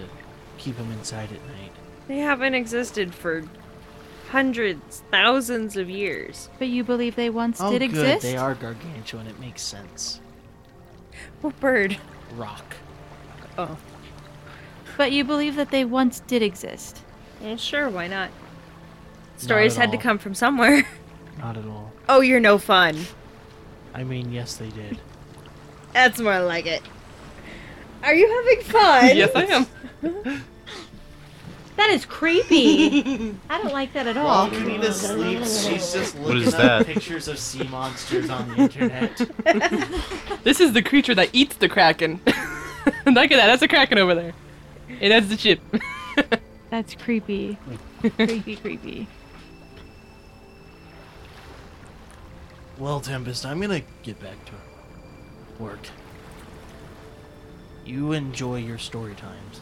keep them inside at night. They haven't existed for hundreds, thousands of years. But you believe they once oh, did good. exist? They are gargantuan. It makes sense. What bird? Roc. Oh, But you believe that they once did exist. well, sure, why not? Stories at had to come from somewhere. <laughs> Not at all. oh, you're no fun. I mean, yes, they did. <laughs> That's more like it. Are you having fun? yes, I am. <laughs> That is creepy. <laughs> I don't like that at all. While Kanina sleeps, she's just What looking is up that? pictures of sea monsters on the internet. <laughs> This is the creature that eats the kraken. <laughs> Look at that. That's a kraken over there. And that's the ship. That's creepy. creepy, creepy. Well, Tempest, I'm gonna get back to work. You enjoy your story times.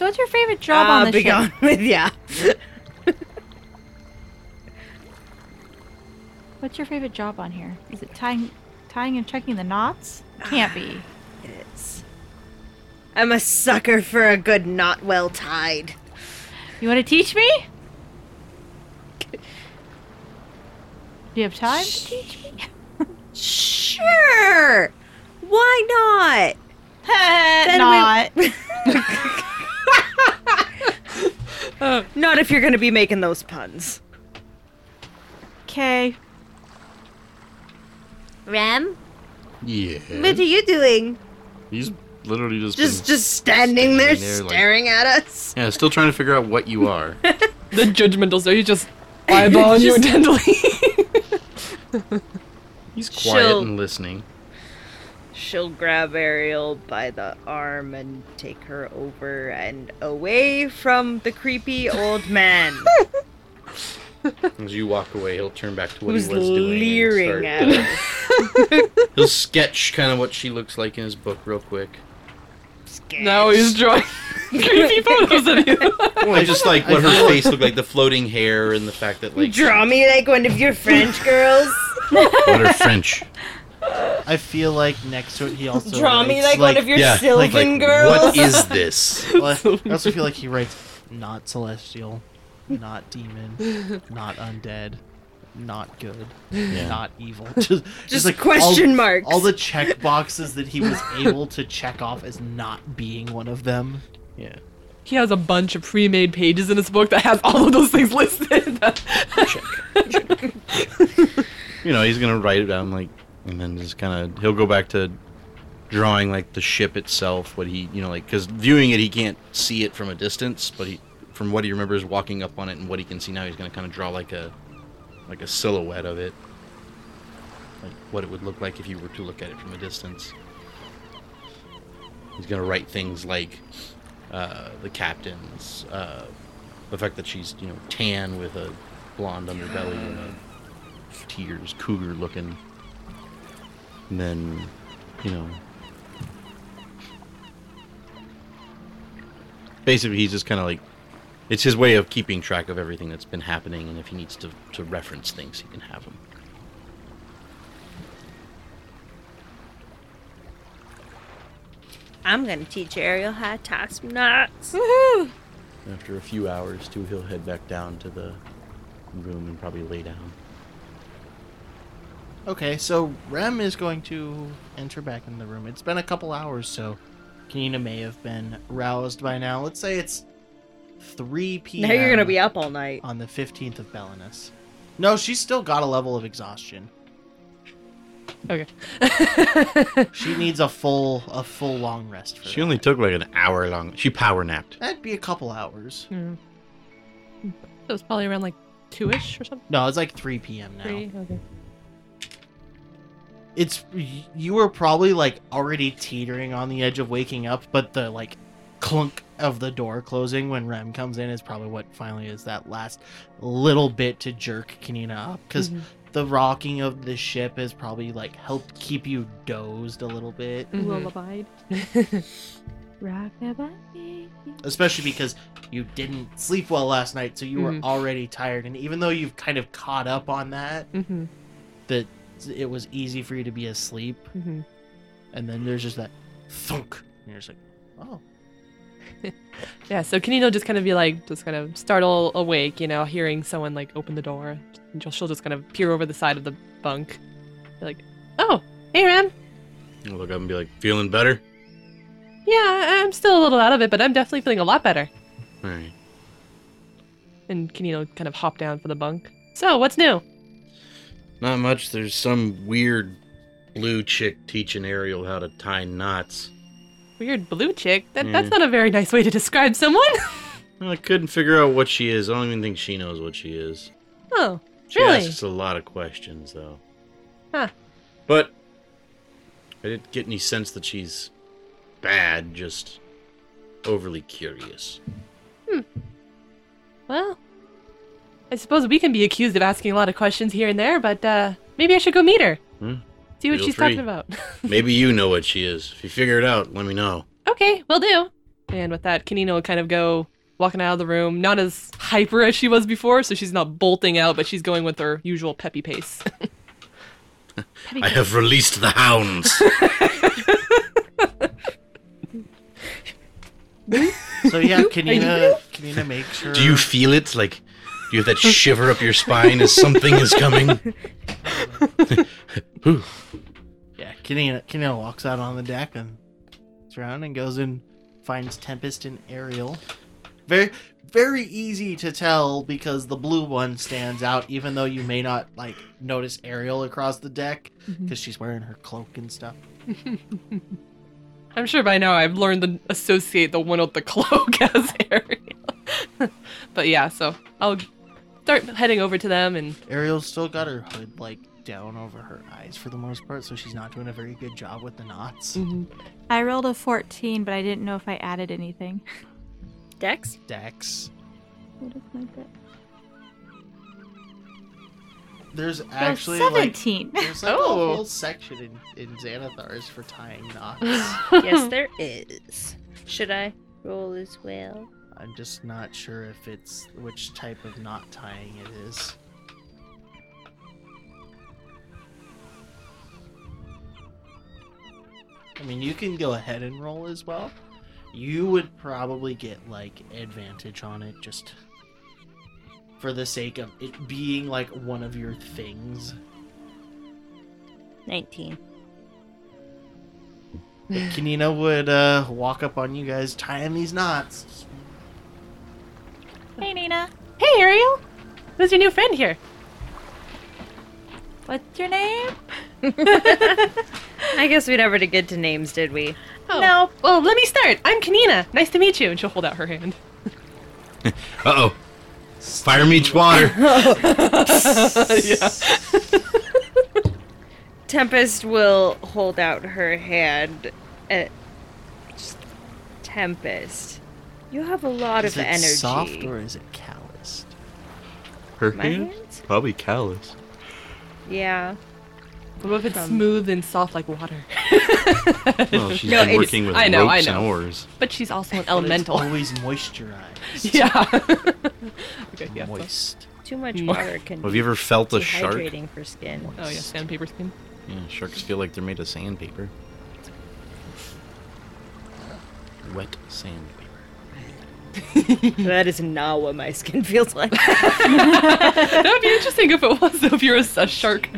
So, what's your favorite job Ah, on the be ship? <laughs> with ya. What's your favorite job on here? Is it tying, tying and checking the knots? Can't be. It's. I'm a sucker for a good knot well tied. You want to teach me? <laughs> Do you have time to teach me? <laughs> Sure. Why not? Then we- not. Not if you're gonna be making those puns. Okay. Ram, Yeah. what are you doing? He's literally just Just, been- just standing there, standing there, like- staring at us. yeah, still trying to figure out what you are. <laughs> the judgmental, so he's just <laughs> eyeballing you intently. <laughs> He's quiet She'll- and listening. She'll grab Ariel by the arm and take her over and away from the creepy old man. <laughs> As you walk away, he'll turn back to what Who's he was doing. and leering start- at us? <laughs> He'll sketch kind of what she looks like in his book real quick. Now he's drawing <laughs> creepy photos of you. Well, just like what her face looked like, the floating hair and the fact that like Draw me like one of your French girls. what are French. I feel like next to it he also Draw me writes, like, one of your Yeah, Sylvan like, girls. What is this? <laughs> well, I also feel like he writes not celestial, not demon, not undead, not good, Yeah. not evil. <laughs> Just, Just like question all, marks. All the check boxes that he was able to check off as not being one of them. Yeah. He has a bunch of pre-made pages in his book that has all of those things <laughs> listed. You know, he's gonna write it down like, and then just kind of he'll go back to drawing like the ship itself. What he, you know, like because viewing it, he can't see it from a distance, but he, from what he remembers walking up on it and what he can see now, he's gonna kind of draw like a, like a silhouette of it, like what it would look like if you were to look at it from a distance. He's gonna write things like uh, the captain's, uh, the fact that she's you know tan with a blonde underbelly and a tears, cougar looking. And then, you know. Basically, he's just kind of like. It's his way of keeping track of everything that's been happening, and if he needs to, to reference things, he can have them. I'm gonna teach Ariel how to tie some knots. <laughs> After a few hours, too, he'll head back down to the room and probably lay down. Okay, so Rem is going to enter back in the room. It's been a couple hours, so Kanina may have been roused by now. Let's say it's 3 p.m. Now you're gonna be up all night. on the 15th of Belinus. No, she's still got a level of exhaustion. okay. She <laughs> needs a full a full long rest for She that. only took like an hour long. She power napped. That'd be a couple hours. Hmm. So it's probably around like two-ish or something. No, it's like 3 p.m. now. Three. Okay. It's you were probably like already teetering on the edge of waking up, but the like clunk of the door closing when Rem comes in is probably what finally is that last little bit to jerk Kanina up because Mhm. the rocking of the ship has probably like helped keep you dozed a little bit, Mhm. Lullaby. <laughs> Especially because you didn't sleep well last night, so you Mhm. were already tired. And even though you've kind of caught up on that, Mhm. that it was easy for you to be asleep, Mhm. and then there's just that thunk, and you're just like, oh. <laughs> Yeah, so Kanina just kind of be like, just kind of startle awake, you know, hearing someone like open the door. And she'll- she'll just kind of peer over the side of the bunk. Be like, oh, hey, Rem. I'll look up and be like, feeling better? Yeah, I- I'm still a little out of it, but I'm definitely feeling a lot better. Alright. And Kanina kind of hop down from the bunk. So, what's new? Not much. There's some weird blue chick teaching Ariel how to tie knots. Weird blue chick? That. That's not a very nice way to describe someone. <laughs> I couldn't figure out what she is. I don't even think she knows what she is. oh, She really? asks a lot of questions, though. Huh. But I didn't get any sense that she's bad, just overly curious. Hmm. Well, I suppose we can be accused of asking a lot of questions here and there, but uh, maybe I should go meet her. Hmm? See what Feel she's free. talking about. <laughs> Maybe you know what she is. If you figure it out, let me know. okay, we'll do. And with that, Kanina will kind of go walking out of the room, not as hyper as she was before, so she's not bolting out, but she's going with her usual peppy pace. <laughs> I have released the hounds. <laughs> So yeah, Kanina, Kanina makes her. Do you feel it? Like, do you have that shiver up your spine as something is coming? <laughs> Ooh. Yeah, Kanina, Kanina walks out on the deck and looks around and goes and finds Tempest and Ariel. Very, very easy to tell because the blue one stands out, even though you may not like notice Ariel across the deck mm-hmm. because she's wearing her cloak and stuff. <laughs> I'm sure by now I've learned to associate the one with the cloak <laughs> as Ariel. but yeah, so I'll start heading over to them and Ariel's still got her hood like down over her eyes for the most part, so she's not doing a very good job with the knots. Mm-hmm. I rolled a 14, but I didn't know if I added anything. Dex? Dex. What is my dex? there's actually like 17. there's like Oh. a whole section in, in Xanathars for tying knots. <laughs> yes, there is. <laughs> Should I roll as well? I'm just not sure if it's which type of knot tying it is. I mean, you can go ahead and roll as well. You would probably get like advantage on it just for the sake of it being like one of your things. 19. But Kanina would uh, walk up on you guys tying these knots. Hey, Nina. Hey, Ariel. Who's your new friend here? What's your name? <laughs> I guess we never did get to names, did we? Oh. No. Well, let me start. I'm Kanina. Nice to meet you. And she'll hold out her hand. <laughs> Uh <laughs> oh. Fire meets water. yeah. Tempest will hold out her hand. Uh, just- Tempest, you have a lot is of it energy. soft or is it calloused? Her My hands? hands? Probably callous. Yeah. What if it's From- smooth and soft like water? <laughs> Well, she's No, been working with I know, I ropes know. and oars. But she's also an But it's elemental. always <laughs> moisturized. yeah. <laughs> okay, yeah. so- Moist. Too much Mm. water can Have you ever felt be a shark? dehydrating for skin. Oh yeah, sandpaper skin. Yeah, sharks feel like they're made of sandpaper. Wet sandpaper. <laughs> that is not what my skin feels like. <laughs> that would be <laughs> interesting if it was if you're a, a shark.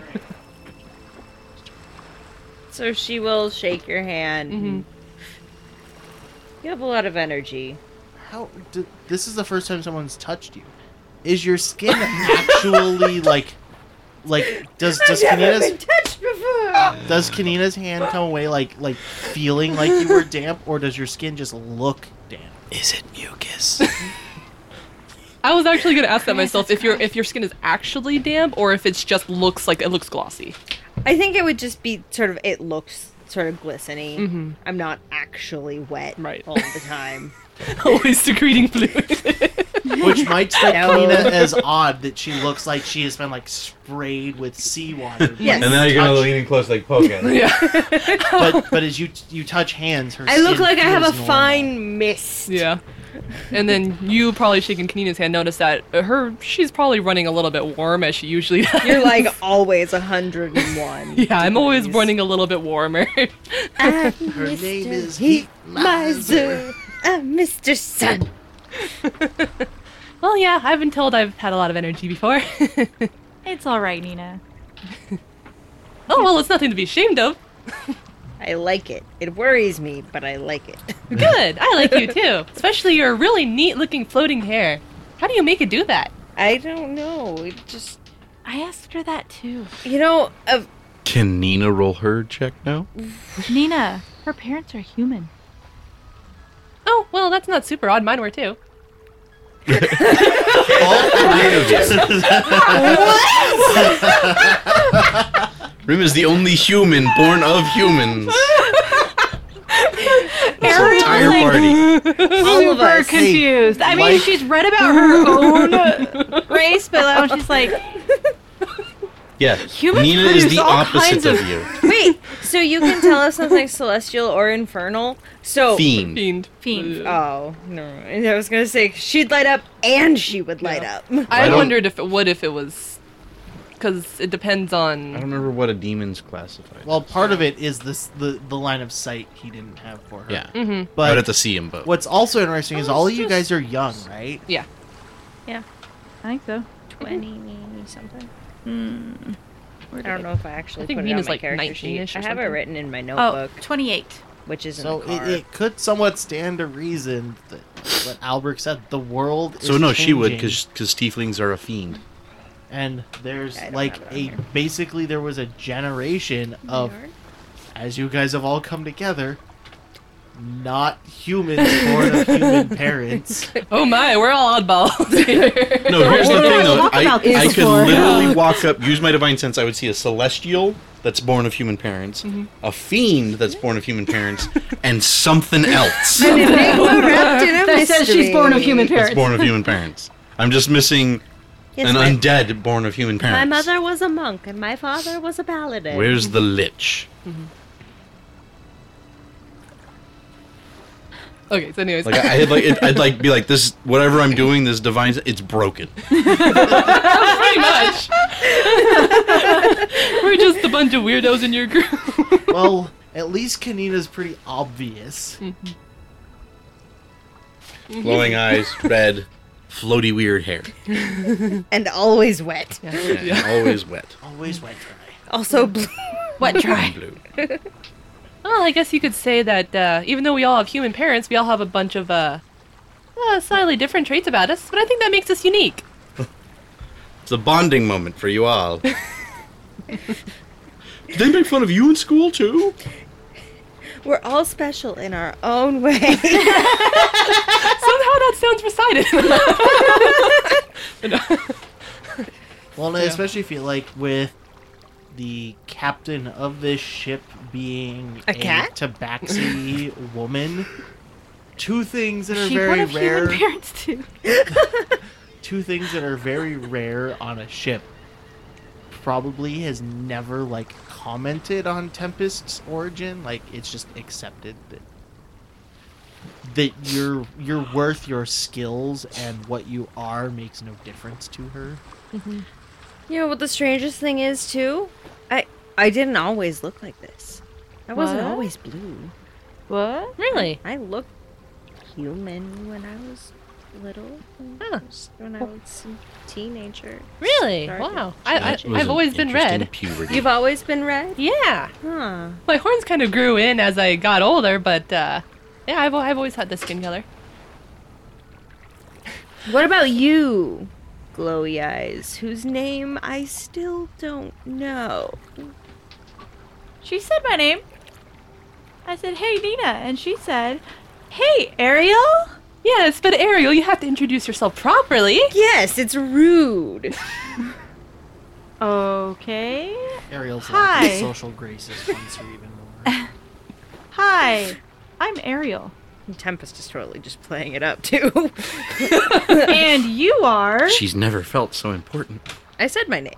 so she will shake your hand. Mhm. You have a lot of energy. How? d this is the first time someone's touched you. Is your skin actually like, like does does Kanina's touched before. does Kanina's hand come away like like feeling like you were damp, or does your skin just look damp? Is it mucus? <laughs> I was actually gonna ask that myself if your if your skin is actually damp or if it's just looks like it looks glossy. I think it would just be sort of. It looks sort of glistening. Mhm. I'm not actually wet Right. all the time. <laughs> Always secreting fluid. <laughs> Which <laughs> might strike No. Kanina as odd that she looks like she has been like sprayed with seawater. <laughs> Yes. And now you're gonna lean in close, like poke at it. yeah. But but as you you touch hands, her I look skin like I have a feels normal. fine mist. Yeah. And then you probably shaking Kanina's hand notice that uh, her she's probably running a little bit warm as she usually does. You're like <laughs> always 101. Yeah, I'm always degrees. running a little bit warmer. I'm Her Mr. name is Heat Heat Miser. Miser. I'm Mr. Sun. Well, yeah, I've been told I've had a lot of energy before. <laughs> It's all right, Nina. oh, well, it's nothing to be ashamed of. I like it. It worries me, but I like it. <laughs> Good. I like you too. Especially your really neat looking floating hair. How do you make it do that? I don't know. It just, I asked her that too. you know, uh, Can Nina roll her check now? <sighs> Nina, her parents are human. Oh, well, that's not super odd. Mine were too. All three of you. Rem is the only human born of humans. This entire party. all of Super us. confused. I mean, like- she's read about her own race, but now she's like, Yeah, Humans Nina is the all opposite kinds of of- you. <laughs> Wait, so you can tell us something <laughs> celestial or infernal? So. Fiend. Fiend. Fiend. Oh, no. I was going to say she'd light up and she would light Yeah. up. I, I wondered if it would if it was. Because it depends on. I don't remember what a demon's classified. Well, part of it is this the the line of sight he didn't have for her. yeah, Mm-hmm. I would But have to see him, but what's also interesting is Oh, all of it's you guys are young, right? Yeah, yeah. I think so. 20 something. Hmm. I don't know if I actually I think put it on my like character sheet. 19-ish or I have it written in my Oh, notebook, 28. which is in So the it, car. it could somewhat stand to reason that what Albert said. The world. so is no, she would changing, because tieflings are a fiend. and there's I don't like have it on a here. basically there was a generation of as you guys have all come together, not humans born of human <laughs> parents. Oh my, we're all oddballs here. <laughs> No, here's the thing we've though. talked I, about this I could before. literally walk up, use my divine sense. I would see a celestial that's born of human parents, Mm-hmm. a fiend that's born of human parents, <laughs> and something else An enigma wrapped in a That says she's born of human that's parents. born of human parents. I'm just missing Yes, An my, undead born of human parents. my mother was a monk and my father was a paladin. Where's the lich? Okay, so anyways, Like I, I had like it, I'd like be like this. Whatever I'm doing, this divine, it's broken. <laughs> pretty much. We're just a bunch of weirdos in your group. <laughs> well, at least Kanina's pretty obvious. Mm-hmm. Mm-hmm. Glowing eyes, red, floaty weird hair, <laughs> and always wet. Yeah, always wet. Always wet dry. Also blue. Wet dry. Blue. Well, I guess you could say that uh, even though we all have human parents, we all have a bunch of uh, uh, slightly different traits about us, but I think that makes us unique. <laughs> It's a bonding moment for you all. Did <laughs> they make fun of you in school too? <laughs> We're all special in our own way. Somehow that sounds recited. Well, and I especially feel like with the captain of this ship being A cat? tabaxi <laughs> woman, two things that are She very rare. parents too. <laughs> <laughs> two things that are very rare on a ship. Probably has never like commented on Tempest's origin. Like it's just accepted that that your your worth, your skills, and what you are makes no difference to her. Mm-hmm. you know what the strangest thing is too? I I didn't always look like this. I wasn't What? always blue. What? really? I looked human when I was little. Huh. When I was a teenager. Really? Started Wow. I, I, That was I've an always been interesting red. Puberty. You've always been red? Yeah. Huh. My horns kind of grew in as I got older, but uh, yeah, I've, I've always had the skin color. What about you, glowy eyes, whose name I still don't know? She said my name. I said, "Hey, Nina," and she said, "Hey, Ariel." Yes, but Ariel, you have to introduce yourself properly. Yes, it's rude. <laughs> Okay. Ariel's Hi. like social graces once or even more. <laughs> Hi, I'm Ariel, Tempest is totally just playing it up too. <laughs> and you are. She's never felt so important. I said my name.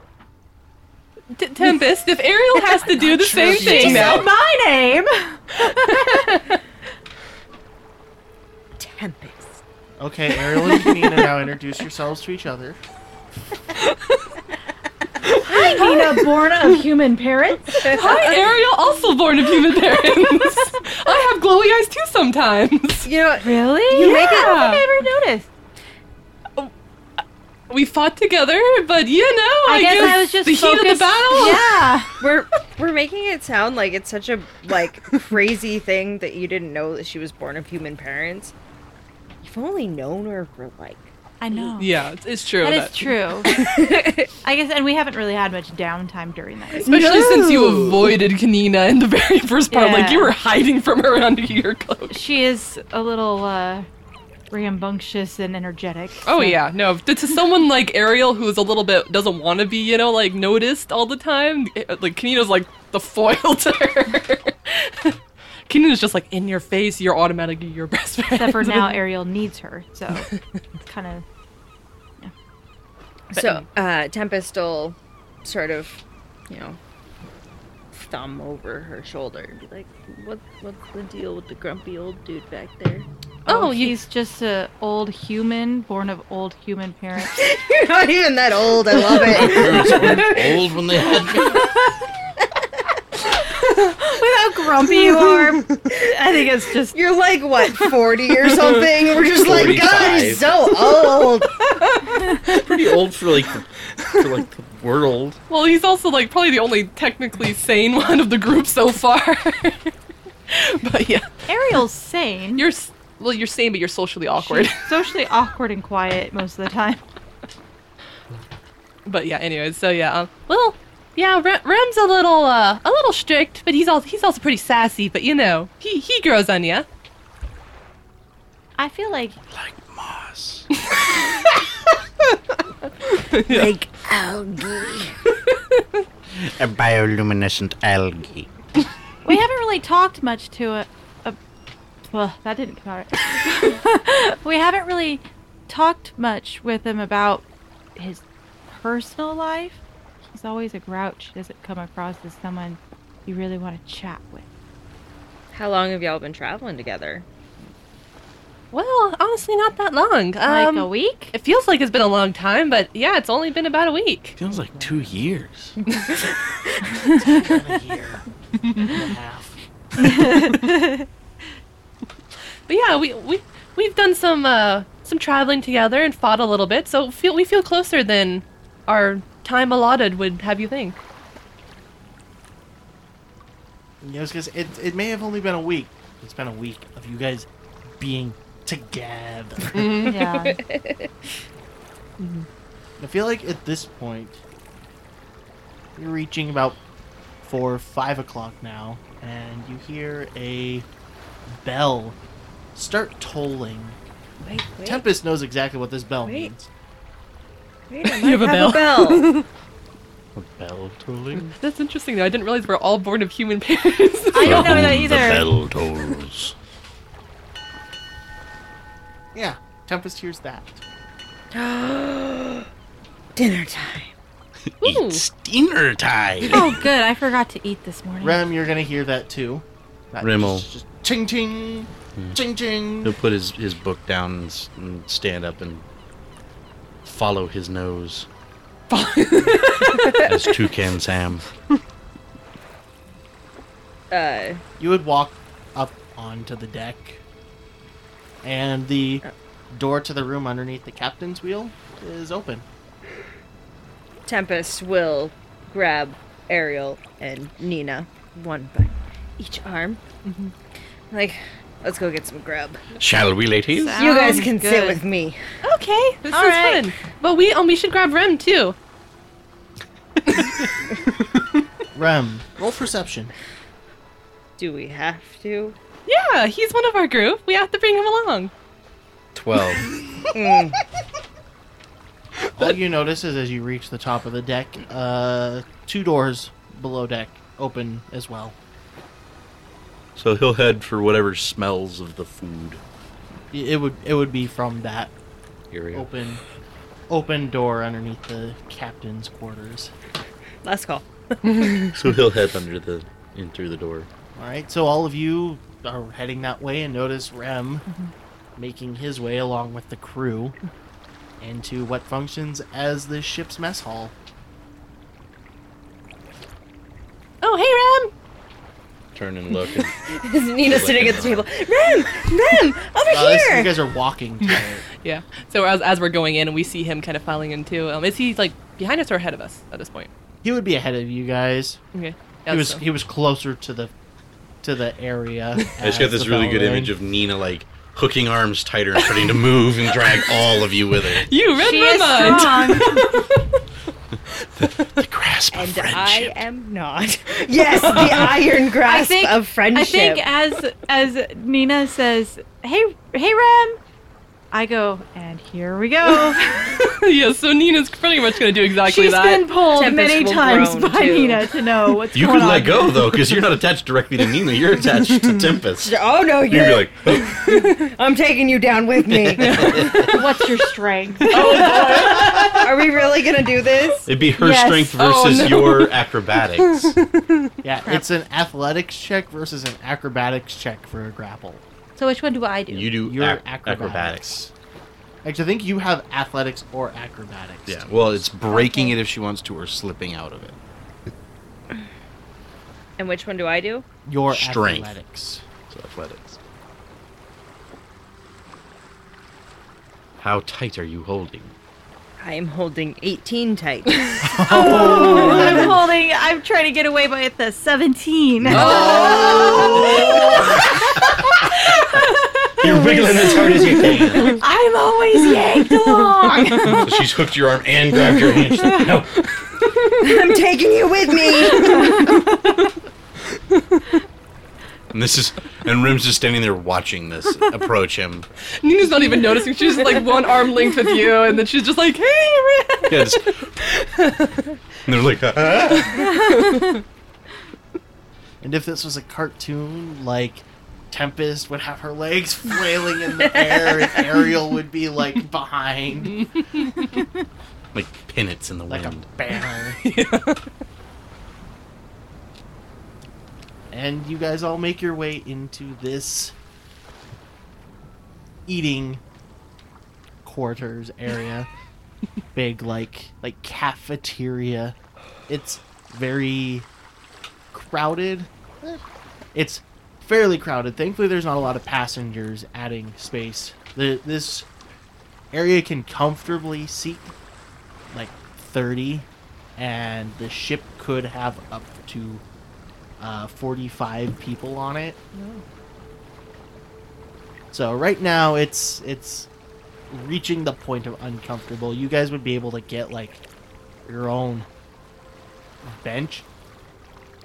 T- Tempest, if Ariel has to do the same thing now. said my name. Tempest. Okay, Ariel and Nina now introduce yourselves to each other. Hi, Nina, born of human parents. Hi, Ariel, also born of human parents. I have glowy eyes too sometimes. You know? Really? You make it- I don't think I ever noticed. We fought together, but you know, I, I guess I was just the heat of the battle. Yeah. <laughs> We're we're making it sound like it's such a like crazy thing that you didn't know that she was born of human parents. You've only known her for like I know. Yeah, it's, it's true. That that- is true. <laughs> I guess, and we haven't really had much downtime during that. Especially since you avoided Kanina in the very <laughs> first part, like you were hiding from her under your cloak. She is a little uh, rambunctious and energetic. Oh so- yeah, no. To, to someone like Ariel, who's a little bit doesn't want to be, you know, like noticed all the time, eh, like Kanina's like the foil to her. <laughs> Kanina's just like in your face. You're automatically your best friend. Except for now, <laughs> Ariel needs her, so it's kind of. so uh Tempest will sort of, you know, thumb over her shoulder and be like, What what's the deal with the grumpy old dude back there? Oh, Oh, you- he's just an old human, born of old human parents. <laughs> You're not even that old, I love it. Old when they had me. With <laughs> how grumpy you are, <laughs> I think it's just. You're like what, forty or something? We're just like, God, he's so old. Pretty old for like the, for like the world. well, he's also like probably the only technically sane one of the group so far. but yeah, Ariel's sane. you're s- well, you're sane, but you're socially awkward. She's <laughs> socially awkward and quiet most of the time. <laughs> But yeah, anyways, so yeah, um, well, yeah, Rem, Rem's a little, uh, a little strict, but he's also he's also pretty sassy. But you know, he he grows on ya. I feel like Like moss. <laughs> Like algae. A bioluminescent algae. we haven't really talked much to it. Well, that didn't come out. right. <laughs> we haven't really talked much with him about his personal life, he's always a grouch. Doesn't come across as someone you really want to chat with. How long have y'all been traveling together? Well, honestly, not that long. like Um, a week? It feels like it's been a long time, but yeah, it's only been about a week. Feels like two years. <laughs> Been a year and a half. <laughs> But yeah, we we we've done some uh some traveling together and fought a little bit, so feel we feel closer than our time allotted would have you think. You know, because it, it may have only been a week. It's been a week of you guys being together. <laughs> <laughs> yeah. I feel like at this point, you're reaching about four, five o'clock now, and you hear a bell start tolling. Wait, wait, Tempest knows exactly what this bell Wait. means. wait. I <laughs> You have might a a bell. <laughs> A bell tolling. <laughs> That's interesting though. I didn't realize we're all born of human parents. I don't know that either. The bell tolls. Yeah, Tempest hears that. <gasps> Dinner time. Ooh. It's dinner time. Oh, good. I forgot to eat this morning. Rem, you're gonna hear that too. That Rimmel. Just, just ching Mm. ching, ching ching. He'll put his, his book down and, and stand up and follow his nose. <laughs> As Toucan Sam. Uh, You would walk up onto the deck, and the uh. door to the room underneath the captain's wheel is open. Tempest will grab Ariel and Nina, one by each arm. Mm-hmm. Like, let's go get some grub. Shall we, ladies? you guys Sounds can sit with me. okay, this All is right. fun. But we um we should grab Rem too. <laughs> Rem, roll perception. Do we have to? Yeah, he's one of our group. We have to bring him along. 12. <laughs> Mm. <laughs> All you notice is as you reach the top of the deck, uh, two doors below deck open as well. So he'll head for whatever smells of the food It would it would be from that area. open open door underneath the captain's quarters. Last call. <laughs> <laughs> So he'll head under the in through the door. All right, so all of you are heading that way, and notice Rem mm-hmm. making his way along with the crew into what functions as the ship's mess hall. Oh, hey Rem. Turn and look. And <laughs> Nina sitting at the table. Rem! Rem! Over Uh, this- here! you guys are walking. <laughs> Yeah. So as as we're going in and we see him kind of filing in too, um, is he like behind us or ahead of us at this point? He would be ahead of you guys. Okay. He was so- he was closer to the to the area. <laughs> I just got this really good rang. image of Nina like hooking arms tighter and starting to move and drag all of you with her. you read She my is mind. Strong. The grasp of and I am not. <laughs> Yes, the <laughs> iron grasp I think of friendship. I think as as Nina says, "Hey, hey, Rem," I go, and here we go. <laughs> yeah. So Nina's pretty much gonna do exactly She's that. She's been pulled Tempest many times by too. Nina to know what's going on. You going could on. let go though, because you're not <laughs> attached directly to Nina. You're attached to Tempest. <laughs> oh no, You'd you're be like, oh, I'm taking you down with me. What's your strength? Oh, Are we really gonna do this? it'd be her Yes. strength Oh, versus no. your acrobatics. Yeah, it's an athletics check versus an acrobatics check for a grapple. So which one do I do? You do Your ac- acrobatics. acrobatics. Actually, I think you have athletics or acrobatics. Yeah. Well, it's breaking Okay. it if she wants to, or slipping out of it. And which one do I do? your Strength. athletics. So athletics. How tight are you holding? I am holding 18 tight. <laughs> Oh. oh, I'm <laughs> holding. I'm trying to get away by the 17. Oh. You're wiggling as hard as you can. I'm always yanked along. so she's hooked your arm and grabbed your hand. She's like, no. <laughs> I'm taking you with me. And this is, and Rem's just standing there watching this approach him. Nina's not even noticing. She's just like one arm length with you, and then she's just like, "Hey, Rem." Yeah, just- and they're like, "Ah." And if this was a cartoon, like Tempest would have her legs flailing in the air, and Ariel would be like behind. Like pin it in the like a wind. banner. <laughs> and you guys all make your way into this eating quarters area. <laughs> Big like like cafeteria. It's very crowded. It's fairly crowded. Thankfully there's not a lot of passengers adding space. The this area can comfortably seat like 30 and the ship could have up to uh, 45 people on it so right now it's it's reaching the point of uncomfortable you guys would be able to get like your own bench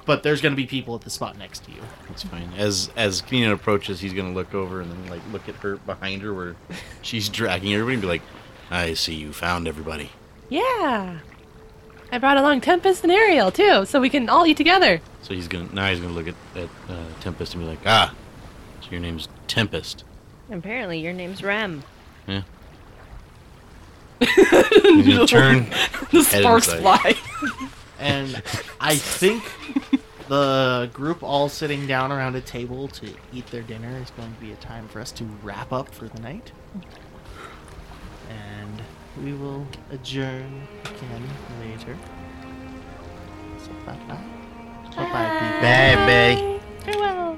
but there's going to be people at the spot next to you That's fine. As as Keenan approaches, he's gonna look over and then like look at her behind her where she's dragging everybody and be like, "I see you found everybody." Yeah. I brought along Tempest and Ariel too, so we can all eat together. So he's gonna now he's gonna look at, at uh, Tempest and be like, "Ah, so your name's Tempest." Apparently, your name's Rem. Yeah. <laughs> He's gonna turn. the Head sparks inside. fly. and I think the group all sitting down around a table to eat their dinner is going to be a time for us to wrap up for the night. And we will adjourn again later. So bye bye. Bye bye, people. Bye, Farewell.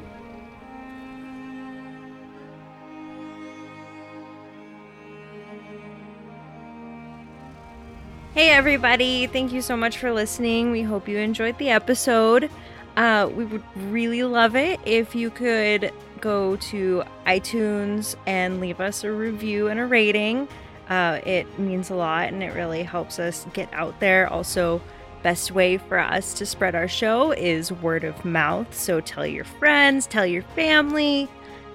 Hey, everybody. Thank you so much for listening. We hope you enjoyed the episode. Uh, we would really love it if you could go to iTunes and leave us a review and a rating. Uh, it means a lot and it really helps us get out there. Also, best way for us to spread our show is word of mouth. So tell your friends, tell your family,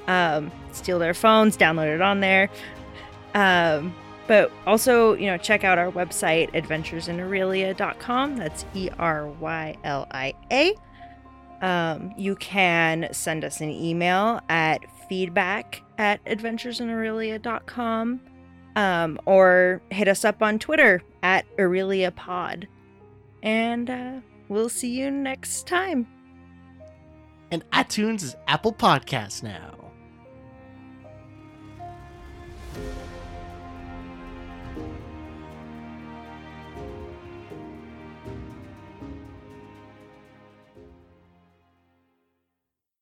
um, steal their phones, download it on there. Um, but also, you know, check out our website, adventuresinerylia.com. That's E R Y L I A. Um, you can send us an email at feedback at adventuresinerylia.com um, or hit us up on Twitter at Erylia Pod. And uh, we'll see you next time. And iTunes is Apple Podcasts now.